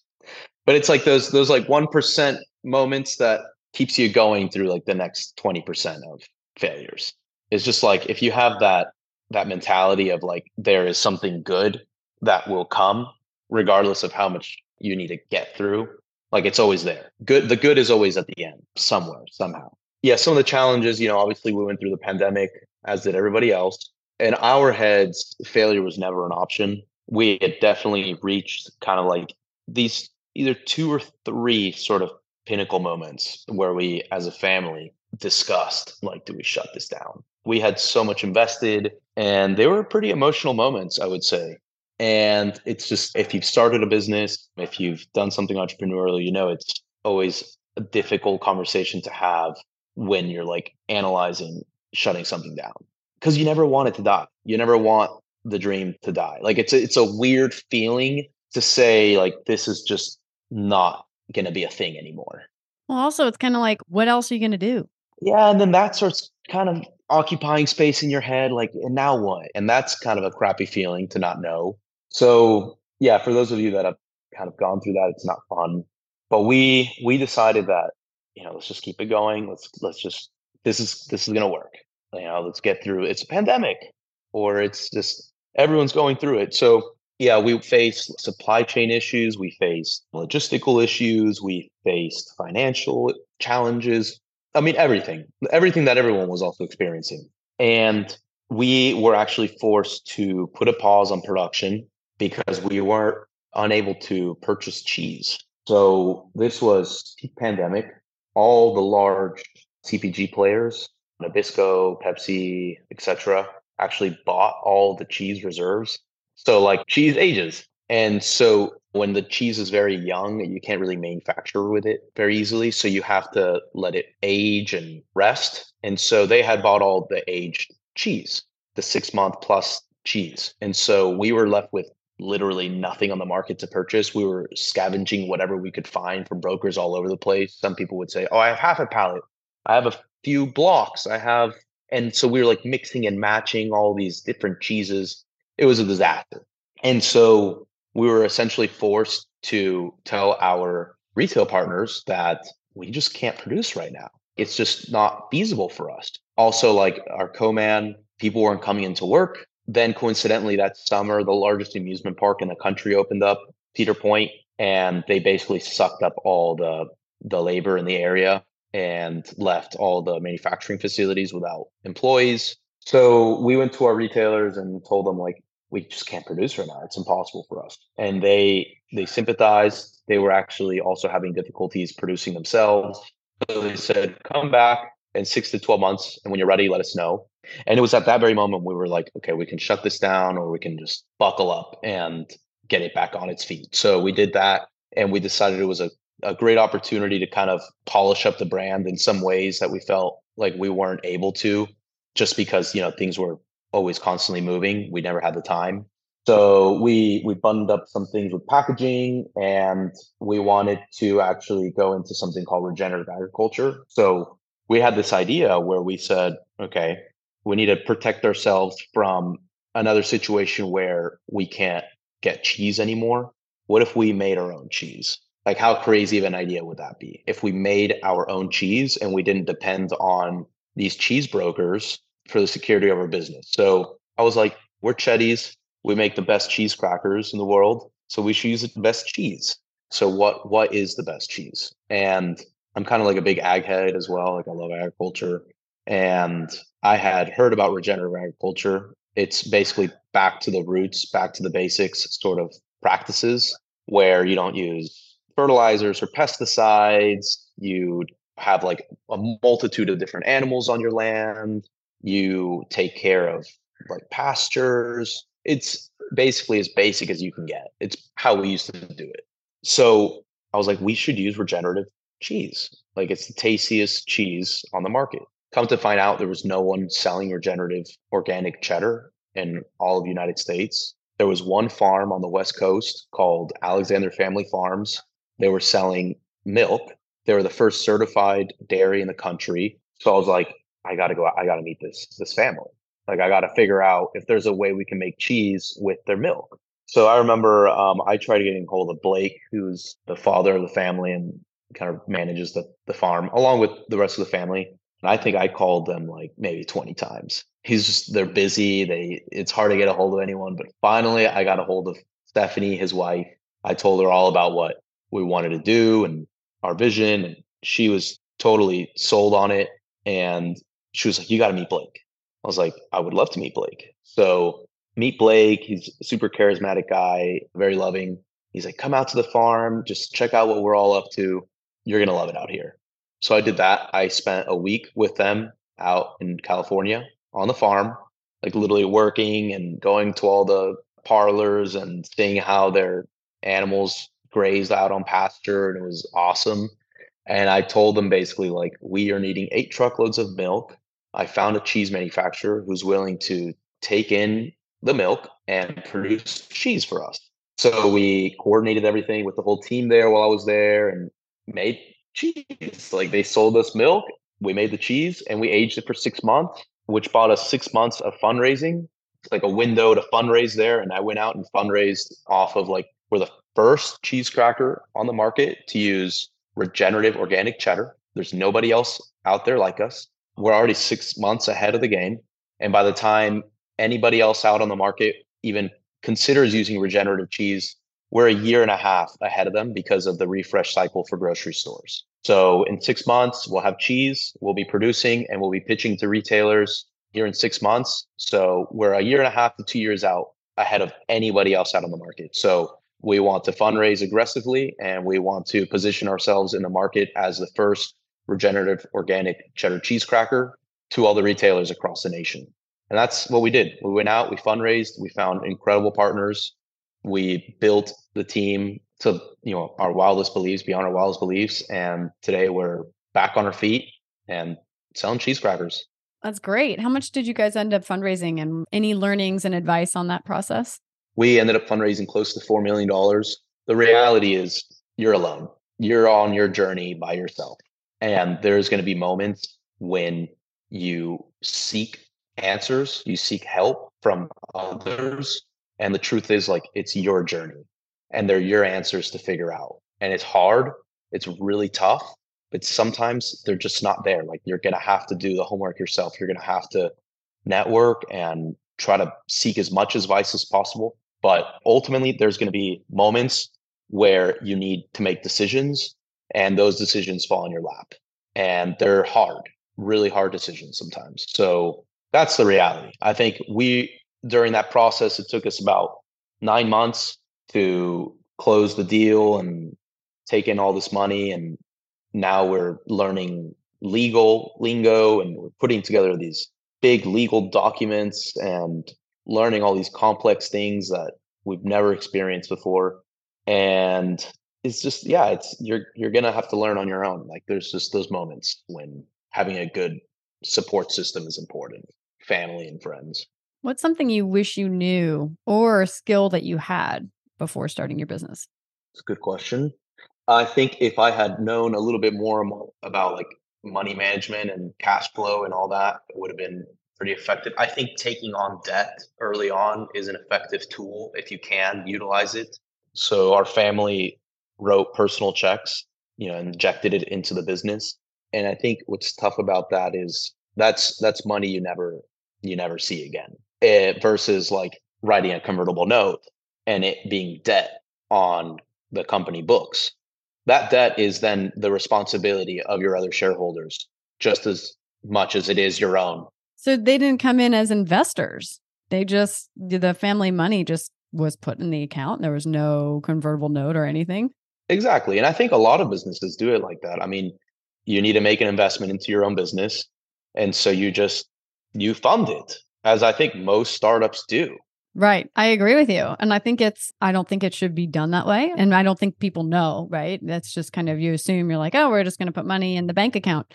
But it's like those those like 1% moments that keeps you going through like the next 20% of failures. It's just like if you have that that mentality of like there is something good that will come regardless of how much you need to get through like it's always there. Good. The good is always at the end, somewhere, somehow. Yeah. Some of the challenges, you know, obviously we went through the pandemic, as did everybody else. In our heads, failure was never an option. We had definitely reached kind of like these either two or three sort of pinnacle moments where we, as a family, discussed like, do we shut this down? We had so much invested, and they were pretty emotional moments, I would say. And it's just if you've started a business, if you've done something entrepreneurial, you know it's always a difficult conversation to have when you're like analyzing shutting something down because you never want it to die. You never want the dream to die. Like it's a, it's a weird feeling to say like this is just not going to be a thing anymore. Well, also it's kind of like what else are you going to do? Yeah, and then that starts kind of occupying space in your head like and now what? And that's kind of a crappy feeling to not know. So yeah, for those of you that have kind of gone through that, it's not fun. But we we decided that you know let's just keep it going. Let's let's just this is this is gonna work. You know, let's get through. It's a pandemic, or it's just everyone's going through it. So yeah, we faced supply chain issues, we faced logistical issues, we faced financial challenges. I mean, everything, everything that everyone was also experiencing. And we were actually forced to put a pause on production because we weren't unable to purchase cheese. So this was peak pandemic. All the large CPG players, Nabisco, Pepsi, etc., actually bought all the cheese reserves. So like cheese ages. And so when the cheese is very young, you can't really manufacture with it very easily. So you have to let it age and rest. And so they had bought all the aged cheese, the six month plus cheese. And so we were left with literally nothing on the market to purchase. We were scavenging whatever we could find from brokers all over the place. Some people would say, Oh, I have half a pallet. I have a few blocks. I have, and so we were like mixing and matching all these different cheeses. It was a disaster. And so we were essentially forced to tell our retail partners that we just can't produce right now. It's just not feasible for us. Also, like our co-man, people weren't coming into work then coincidentally that summer the largest amusement park in the country opened up cedar point and they basically sucked up all the the labor in the area and left all the manufacturing facilities without employees. So we went to our retailers and told them like we just can't produce right now. It's impossible for us. And they they sympathized. They were actually also having difficulties producing themselves. So they said come back in six to 12 months and when you're ready let us know and it was at that very moment we were like, okay, we can shut this down or we can just buckle up and get it back on its feet. So we did that and we decided it was a, a great opportunity to kind of polish up the brand in some ways that we felt like we weren't able to just because, you know, things were always constantly moving. We never had the time. So we we bundled up some things with packaging and we wanted to actually go into something called regenerative agriculture. So we had this idea where we said, okay, we need to protect ourselves from another situation where we can't get cheese anymore. What if we made our own cheese? Like, how crazy of an idea would that be? If we made our own cheese and we didn't depend on these cheese brokers for the security of our business. So I was like, we're Cheddies. We make the best cheese crackers in the world. So we should use the best cheese. So what what is the best cheese? And I'm kind of like a big ag head as well. Like I love agriculture. And I had heard about regenerative agriculture. It's basically back to the roots, back to the basics sort of practices where you don't use fertilizers or pesticides. You have like a multitude of different animals on your land. You take care of like pastures. It's basically as basic as you can get. It's how we used to do it. So I was like, we should use regenerative cheese. Like it's the tastiest cheese on the market. Come to find out, there was no one selling regenerative organic cheddar in all of the United States. There was one farm on the West Coast called Alexandre Family Farms. They were selling milk. They were the first certified dairy in the country. So I was like, I gotta go. I gotta meet this this family. Like I gotta figure out if there's a way we can make cheese with their milk. So I remember um, I tried getting hold of Blake, who's the father of the family and kind of manages the, the farm along with the rest of the family. And I think I called them like maybe 20 times. He's just, they're busy. They, it's hard to get a hold of anyone. But finally, I got a hold of Stephanie, his wife. I told her all about what we wanted to do and our vision. And she was totally sold on it. And she was like, You got to meet Blake. I was like, I would love to meet Blake. So meet Blake. He's a super charismatic guy, very loving. He's like, come out to the farm, just check out what we're all up to. You're going to love it out here. So I did that. I spent a week with them out in California on the farm, like literally working and going to all the parlors and seeing how their animals grazed out on pasture. And it was awesome. And I told them basically, like, we are needing eight truckloads of milk. I found a cheese manufacturer who's willing to take in the milk and produce cheese for us. So we coordinated everything with the whole team there while I was there and made cheese. Like they sold us milk, we made the cheese, and we aged it for six months, which bought us six months of fundraising. It's like a window to fundraise there. And I went out and fundraised off of like we're the first cheese cracker on the market to use regenerative organic cheddar. There's nobody else out there like us. We're already six months ahead of the game. And by the time anybody else out on the market even considers using regenerative cheese, we're a year and a half ahead of them because of the refresh cycle for grocery stores. So in six months, we'll have cheese, we'll be producing, and we'll be pitching to retailers here in six months. So we're a year and a half to two years out ahead of anybody else out on the market. So we want to fundraise aggressively and we want to position ourselves in the market as the first regenerative organic cheddar cheese cracker to all the retailers across the nation. And that's what we did. We went out, we fundraised, we found incredible partners. We built the team to, you know, our wildest beliefs, beyond our wildest beliefs. And today we're back on our feet and selling cheese crackers. That's great. How much did you guys end up fundraising and any learnings and advice on that process? We ended up fundraising close to $4 million. The reality is you're alone. You're on your journey by yourself. And there's going to be moments when you seek answers, you seek help from others. And the truth is, like, it's your journey and they're your answers to figure out. And it's hard, it's really tough, but sometimes they're just not there. Like, you're going to have to do the homework yourself. You're going to have to network and try to seek as much advice as possible. But ultimately, there's going to be moments where you need to make decisions, and those decisions fall in your lap. And they're hard, really hard decisions sometimes. So that's the reality. I think we, during that process, it took us about nine months to close the deal and take in all this money. And now we're learning legal lingo and we're putting together these big legal documents and learning all these complex things that we've never experienced before. And it's just, yeah, it's you're you're gonna have to learn on your own. Like there's just those moments when having a good support system is important family and friends. What's something you wish you knew or a skill that you had before starting your business? It's a good question. I think if I had known a little bit more about like money management and cash flow and all that, it would have been pretty effective. I think taking on debt early on is an effective tool if you can utilize it. So our family wrote personal checks, you know, injected it into the business. And I think what's tough about that is that's that's money you never you never see again it, eh, versus like writing a convertible note and it being debt on the company books. That debt is then the responsibility of your other shareholders just as much as it is your own. So they didn't come in as investors. They just, the family money just was put in the account. There was no convertible note or anything. Exactly. And I think a lot of businesses do it like that. I mean, You need to make an investment into your own business. And so you just you fund it, as I think most startups do. Right. I agree with you. And I think it's, I don't think it should be done that way. And I don't think people know, right? That's just kind of, you assume you're like, oh, we're just going to put money in the bank account.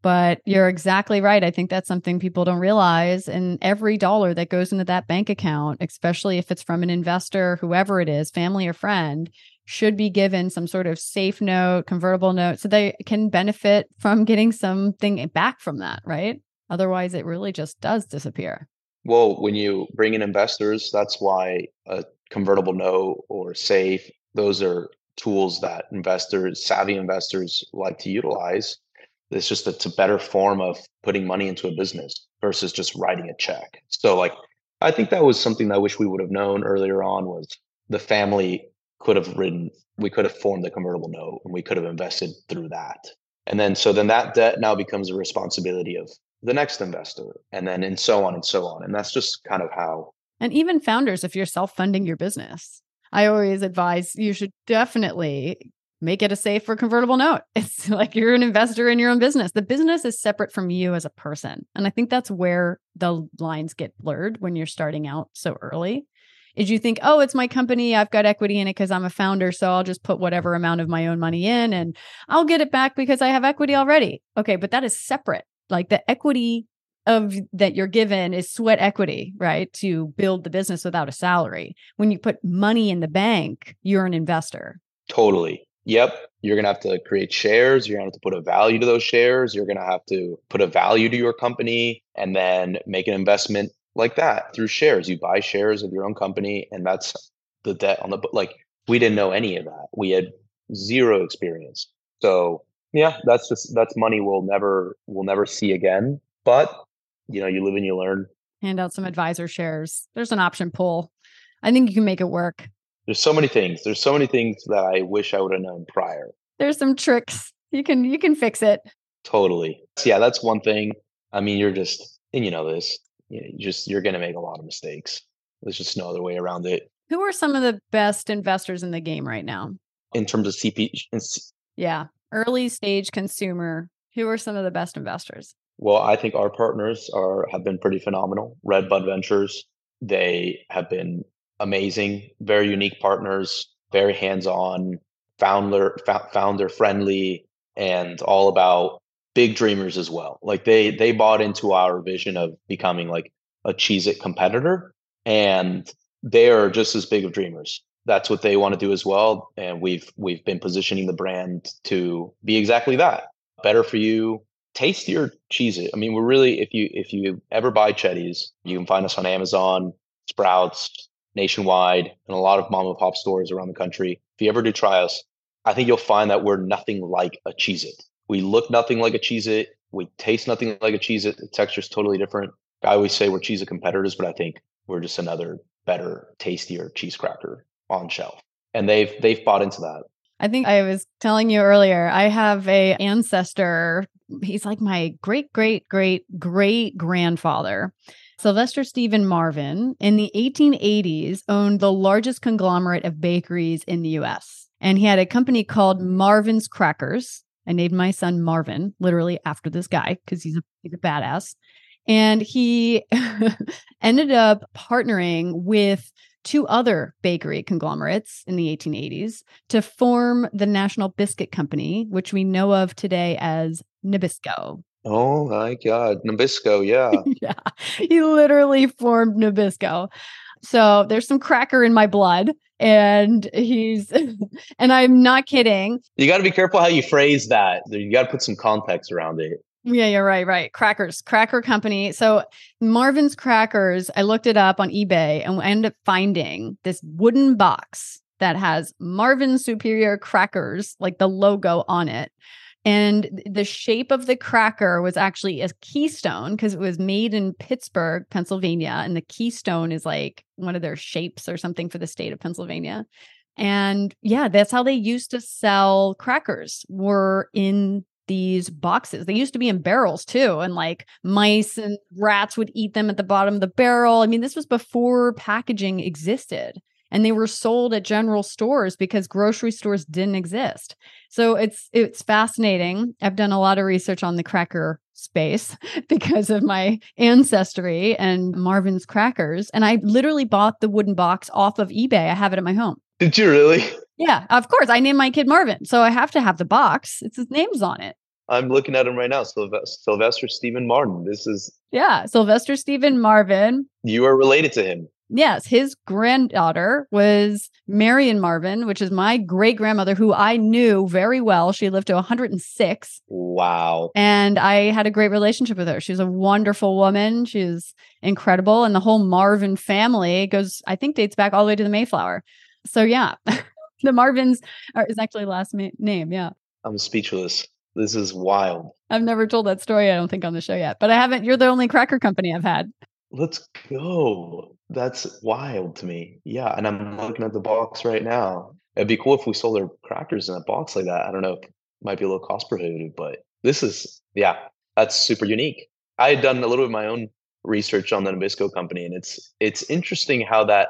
But you're exactly right. I think that's something people don't realize. And every dollar that goes into that bank account, especially if it's from an investor, whoever it is, family or friend, should be given some sort of safe note, convertible note, so they can benefit from getting something back from that, right? Otherwise, it really just does disappear. Well, when you bring in investors, that's why a convertible note or safe, those are tools that investors, savvy investors like to utilize. It's just it's a better form of putting money into a business versus just writing a check. So like I think that was something that I wish we would have known earlier on was the family could have written we could have formed the convertible note and we could have invested through that. And then so then that debt now becomes a responsibility of the next investor and then and so on and so on and that's just kind of how and even founders if you're self-funding your business i always advise you should definitely make it a safe or convertible note. It's like you're an investor in your own business. The business is separate from you as a person and i think that's where the lines get blurred when you're starting out so early is you think oh it's my company i've got equity in it because i'm a founder so i'll just put whatever amount of my own money in and i'll get it back because i have equity already. Okay but that is separate like the equity of that you're given is sweat equity, right? To build the business without a salary. When you put money in the bank, you're an investor. Totally. Yep. You're going to have to create shares. You're going to have to put a value to those shares. You're going to have to put a value to your company and then make an investment like that through shares. You buy shares of your own company, and that's the debt on the book. Like we didn't know any of that. We had zero experience. So yeah, that's just that's money we'll never we'll never see again. But you know, you live and you learn. Hand out some advisor shares. There's an option pool. I think you can make it work. There's so many things. There's so many things that I wish I would have known prior. There's some tricks. You can you can fix it. Totally. Yeah, that's one thing. I mean, you're just and you know this. You, just you're going to make a lot of mistakes. There's just no other way around it. Who are some of the best investors in the game right now? In terms of CP, yeah, early stage consumer, who are some of the best investors? Well, I think our partners are have been pretty phenomenal. Redbud Ventures, they have been amazing, very unique partners, very hands-on, founder founder friendly, and all about big dreamers as well. Like they they bought into our vision of becoming like a Cheez It competitor, and they are just as big of dreamers that's what they want to do as well. And we've we've been positioning the brand to be exactly that. Better for you tastier Cheez-It i mean we're really if you if you ever buy Cheddies, you can find us on amazon sprouts nationwide and a lot of mom and pop stores around the country. If you ever do try us. I think you'll find that we're nothing like a Cheez-It. We look nothing like a Cheez-It. We taste nothing like a Cheez-It. The texture is totally different. I always say we're Cheez-It competitors but i think we're just another better tastier cheese cracker on shelf and they've they've bought into that i think i was telling you earlier i have a ancestor he's like my great great great great grandfather Sylvester Stephen Marvin in the 1880s owned the largest conglomerate of bakeries in the US. And he had a company called Marvin's Crackers. I named my son Marvin literally after this guy because he's a, he's a badass. And he ended up partnering with two other bakery conglomerates in the 1880s to form the National Biscuit Company, which we know of today as Nabisco. Oh my God, Nabisco, yeah. yeah, he literally formed Nabisco. So there's some cracker in my blood. And he's, and I'm not kidding. You got to be careful how you phrase that. You got to put some context around it. Yeah, you're right, right. Crackers, Cracker Company. So Marvin's Crackers, I looked it up on eBay and I ended up finding this wooden box that has Marvin Superior Crackers, like the logo on it. And the shape of the cracker was actually a keystone because it was made in Pittsburgh, Pennsylvania. And the keystone is like one of their shapes or something for the state of Pennsylvania. And yeah, that's how they used to sell crackers were in these boxes. They used to be in barrels too, and like mice and rats would eat them at the bottom of the barrel. I mean, this was before packaging existed. and they were sold at general stores because grocery stores didn't exist. So it's it's fascinating. I've done a lot of research on the cracker space because of my ancestry and Marvin's crackers and I literally bought the wooden box off of eBay. I have it at my home. Did you really? Yeah, of course. I named my kid Marvin, so I have to have the box. It's his name's on it. I'm looking at him right now, Sylvester, Sylvester Stephen Martin. This is yeah, Sylvester Stephen Marvin. You are related to him. Yes, his granddaughter was Marion Marvin, which is my great grandmother, who I knew very well. She lived to 106. Wow. And I had a great relationship with her. She's a wonderful woman. She's incredible. And the whole Marvin family goes, I think, dates back all the way to the Mayflower. So, yeah, the Marvins are, is actually last ma- name. Yeah. I'm speechless. This is wild. I've never told that story, I don't think, on the show yet, but I haven't. You're the only cracker company I've had. Let's go. That's wild to me. Yeah. And I'm looking at the box right now. It'd be cool if we sold our crackers in a box like that. I don't know. It might be a little cost prohibitive, but this is, yeah, that's super unique. I had done a little bit of my own research on the Nabisco company, and it's it's interesting how that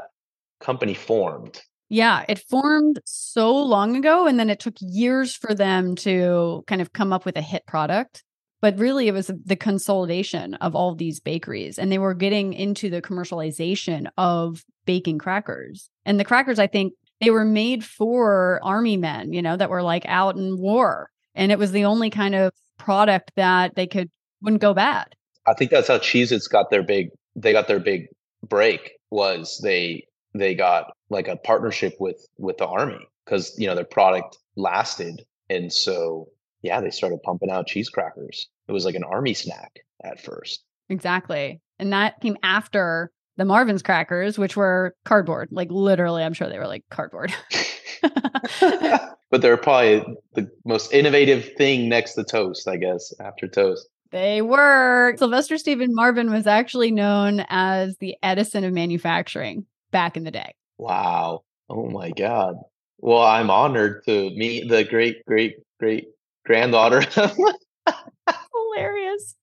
company formed. Yeah, it formed so long ago and then it took years for them to kind of come up with a hit product. But really it was the consolidation of all these bakeries and they were getting into the commercialization of baking crackers. And the crackers I think they were made for army men, you know, that were like out in war. And it was the only kind of product that they could wouldn't go bad. I think that's how Cheez-Its got their big they got their big break was they they got like a partnership with with the army because you know their product lasted and so yeah they started pumping out cheese crackers. It was like an army snack at first. Exactly and that came after the marvin's crackers which were cardboard like literally i'm sure they were like cardboard. But they're probably the most innovative thing next to toast i guess after toast. They were. Sylvester Stephen Marvin was actually known as the Edison of manufacturing back in the day. Wow. Oh my God. Well, I'm honored to meet the great, great, great granddaughter. Hilarious.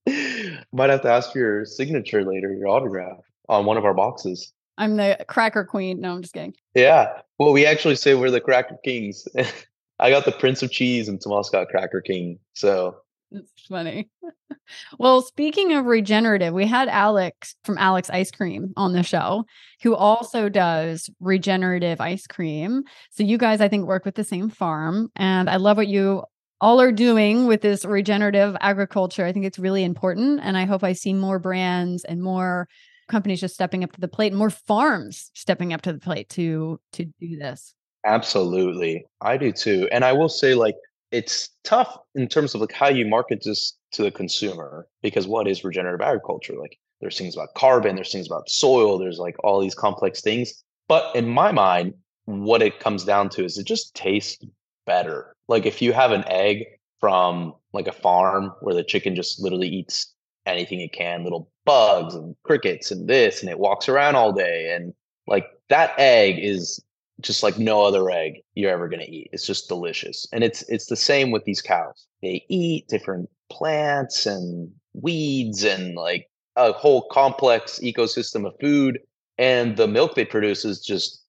Might have to ask for your signature later, your autograph on one of our boxes. I'm the cracker queen. No, I'm just kidding. Yeah. Well, we actually say we're the cracker kings. I got the Prince of Cheese and Tomas got Cracker King. So it's funny. well, speaking of regenerative, we had Alex from Alec's Ice Cream on the show, who also does regenerative ice cream. So you guys, I think, work with the same farm. And I love what you all are doing with this regenerative agriculture. I think it's really important. And I hope I see more brands and more companies just stepping up to the plate, more farms stepping up to the plate to to do this. Absolutely. I do too. And I will say, like, it's tough in terms of like how you market this to the consumer because what is regenerative agriculture like there's things about carbon there's things about soil there's like all these complex things. But in my mind what it comes down to is it just tastes better. Like if you have an egg from like a farm where the chicken just literally eats anything it can little bugs and crickets and this and it walks around all day and like that egg is just like no other egg you're ever going to eat. It's just delicious. And it's it's the same with these cows. They eat different plants and weeds and like a whole complex ecosystem of food and the milk they produce is just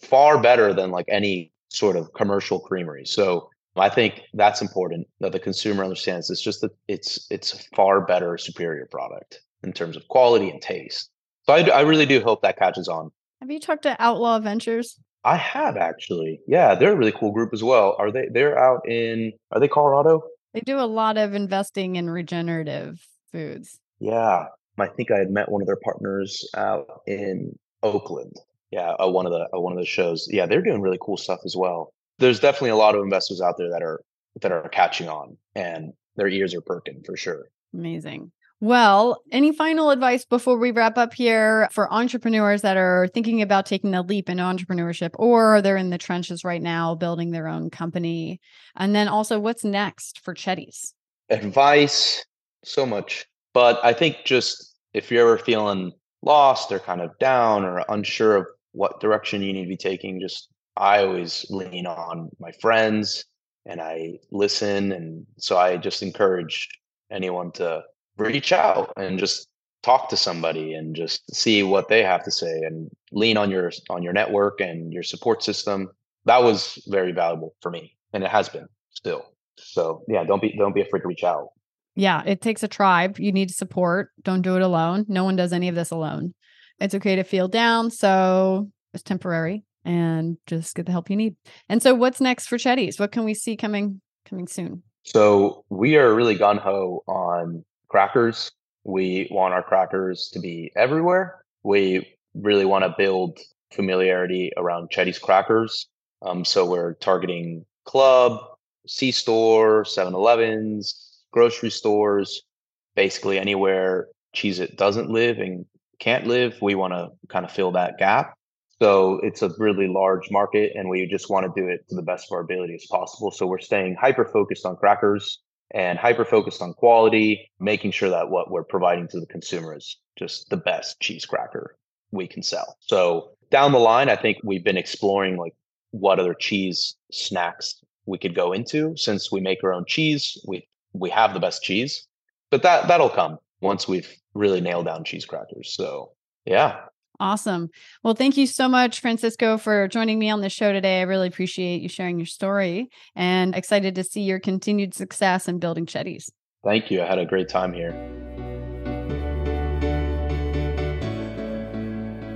far better than like any sort of commercial creamery. So I think that's important that the consumer understands it's just that it's it's a far better superior product in terms of quality and taste. So I, I really do hope that catches on. Have you talked to Outlaw Ventures? I have actually. Yeah, they're a really cool group as well. Are they they're out in are they Colorado? They do a lot of investing in regenerative foods. Yeah. I think I had met one of their partners out in Oakland. Yeah, uh, one of the uh, one of the shows. Yeah, they're doing really cool stuff as well. There's definitely a lot of investors out there that are that are catching on and their ears are perking for sure. Amazing. Well, any final advice before we wrap up here for entrepreneurs that are thinking about taking the leap into entrepreneurship or they're in the trenches right now building their own company? And then also, what's next for Cheddies? Advice, so much. But I think just if you're ever feeling lost or kind of down or unsure of what direction you need to be taking, just I always lean on my friends and I listen. And so I just encourage anyone to reach out and just talk to somebody and just see what they have to say and lean on your on your network and your support system. That was very valuable for me and it has been still. So yeah don't be don't be afraid to reach out. Yeah it takes a tribe. You need support. Don't do it alone. No one does any of this alone. It's okay to feel down so it's temporary and just get the help you need. And so what's next for Cheddies? what can we see coming coming soon? So we are really gun-ho on crackers we want our crackers to be everywhere. We really want to build familiarity around Cheddies crackers. Um, so we're targeting club, C store, 7 Elevens, grocery stores, basically anywhere Cheez It doesn't live and can't live. We want to kind of fill that gap. So it's a really large market and we just want to do it to the best of our ability as possible. So we're staying hyper focused on crackers and hyper focused on quality, making sure that what we're providing to the consumer is just the best cheese cracker we can sell. So down the line, I think we've been exploring like what other cheese snacks we could go into since we make our own cheese. We we have the best cheese, but that that'll come once we've really nailed down cheese crackers. So yeah, Awesome. Well, thank you so much, Francisco, for joining me on the show today. I really appreciate you sharing your story and excited to see your continued success in building Cheddies. Thank you. I had a great time here.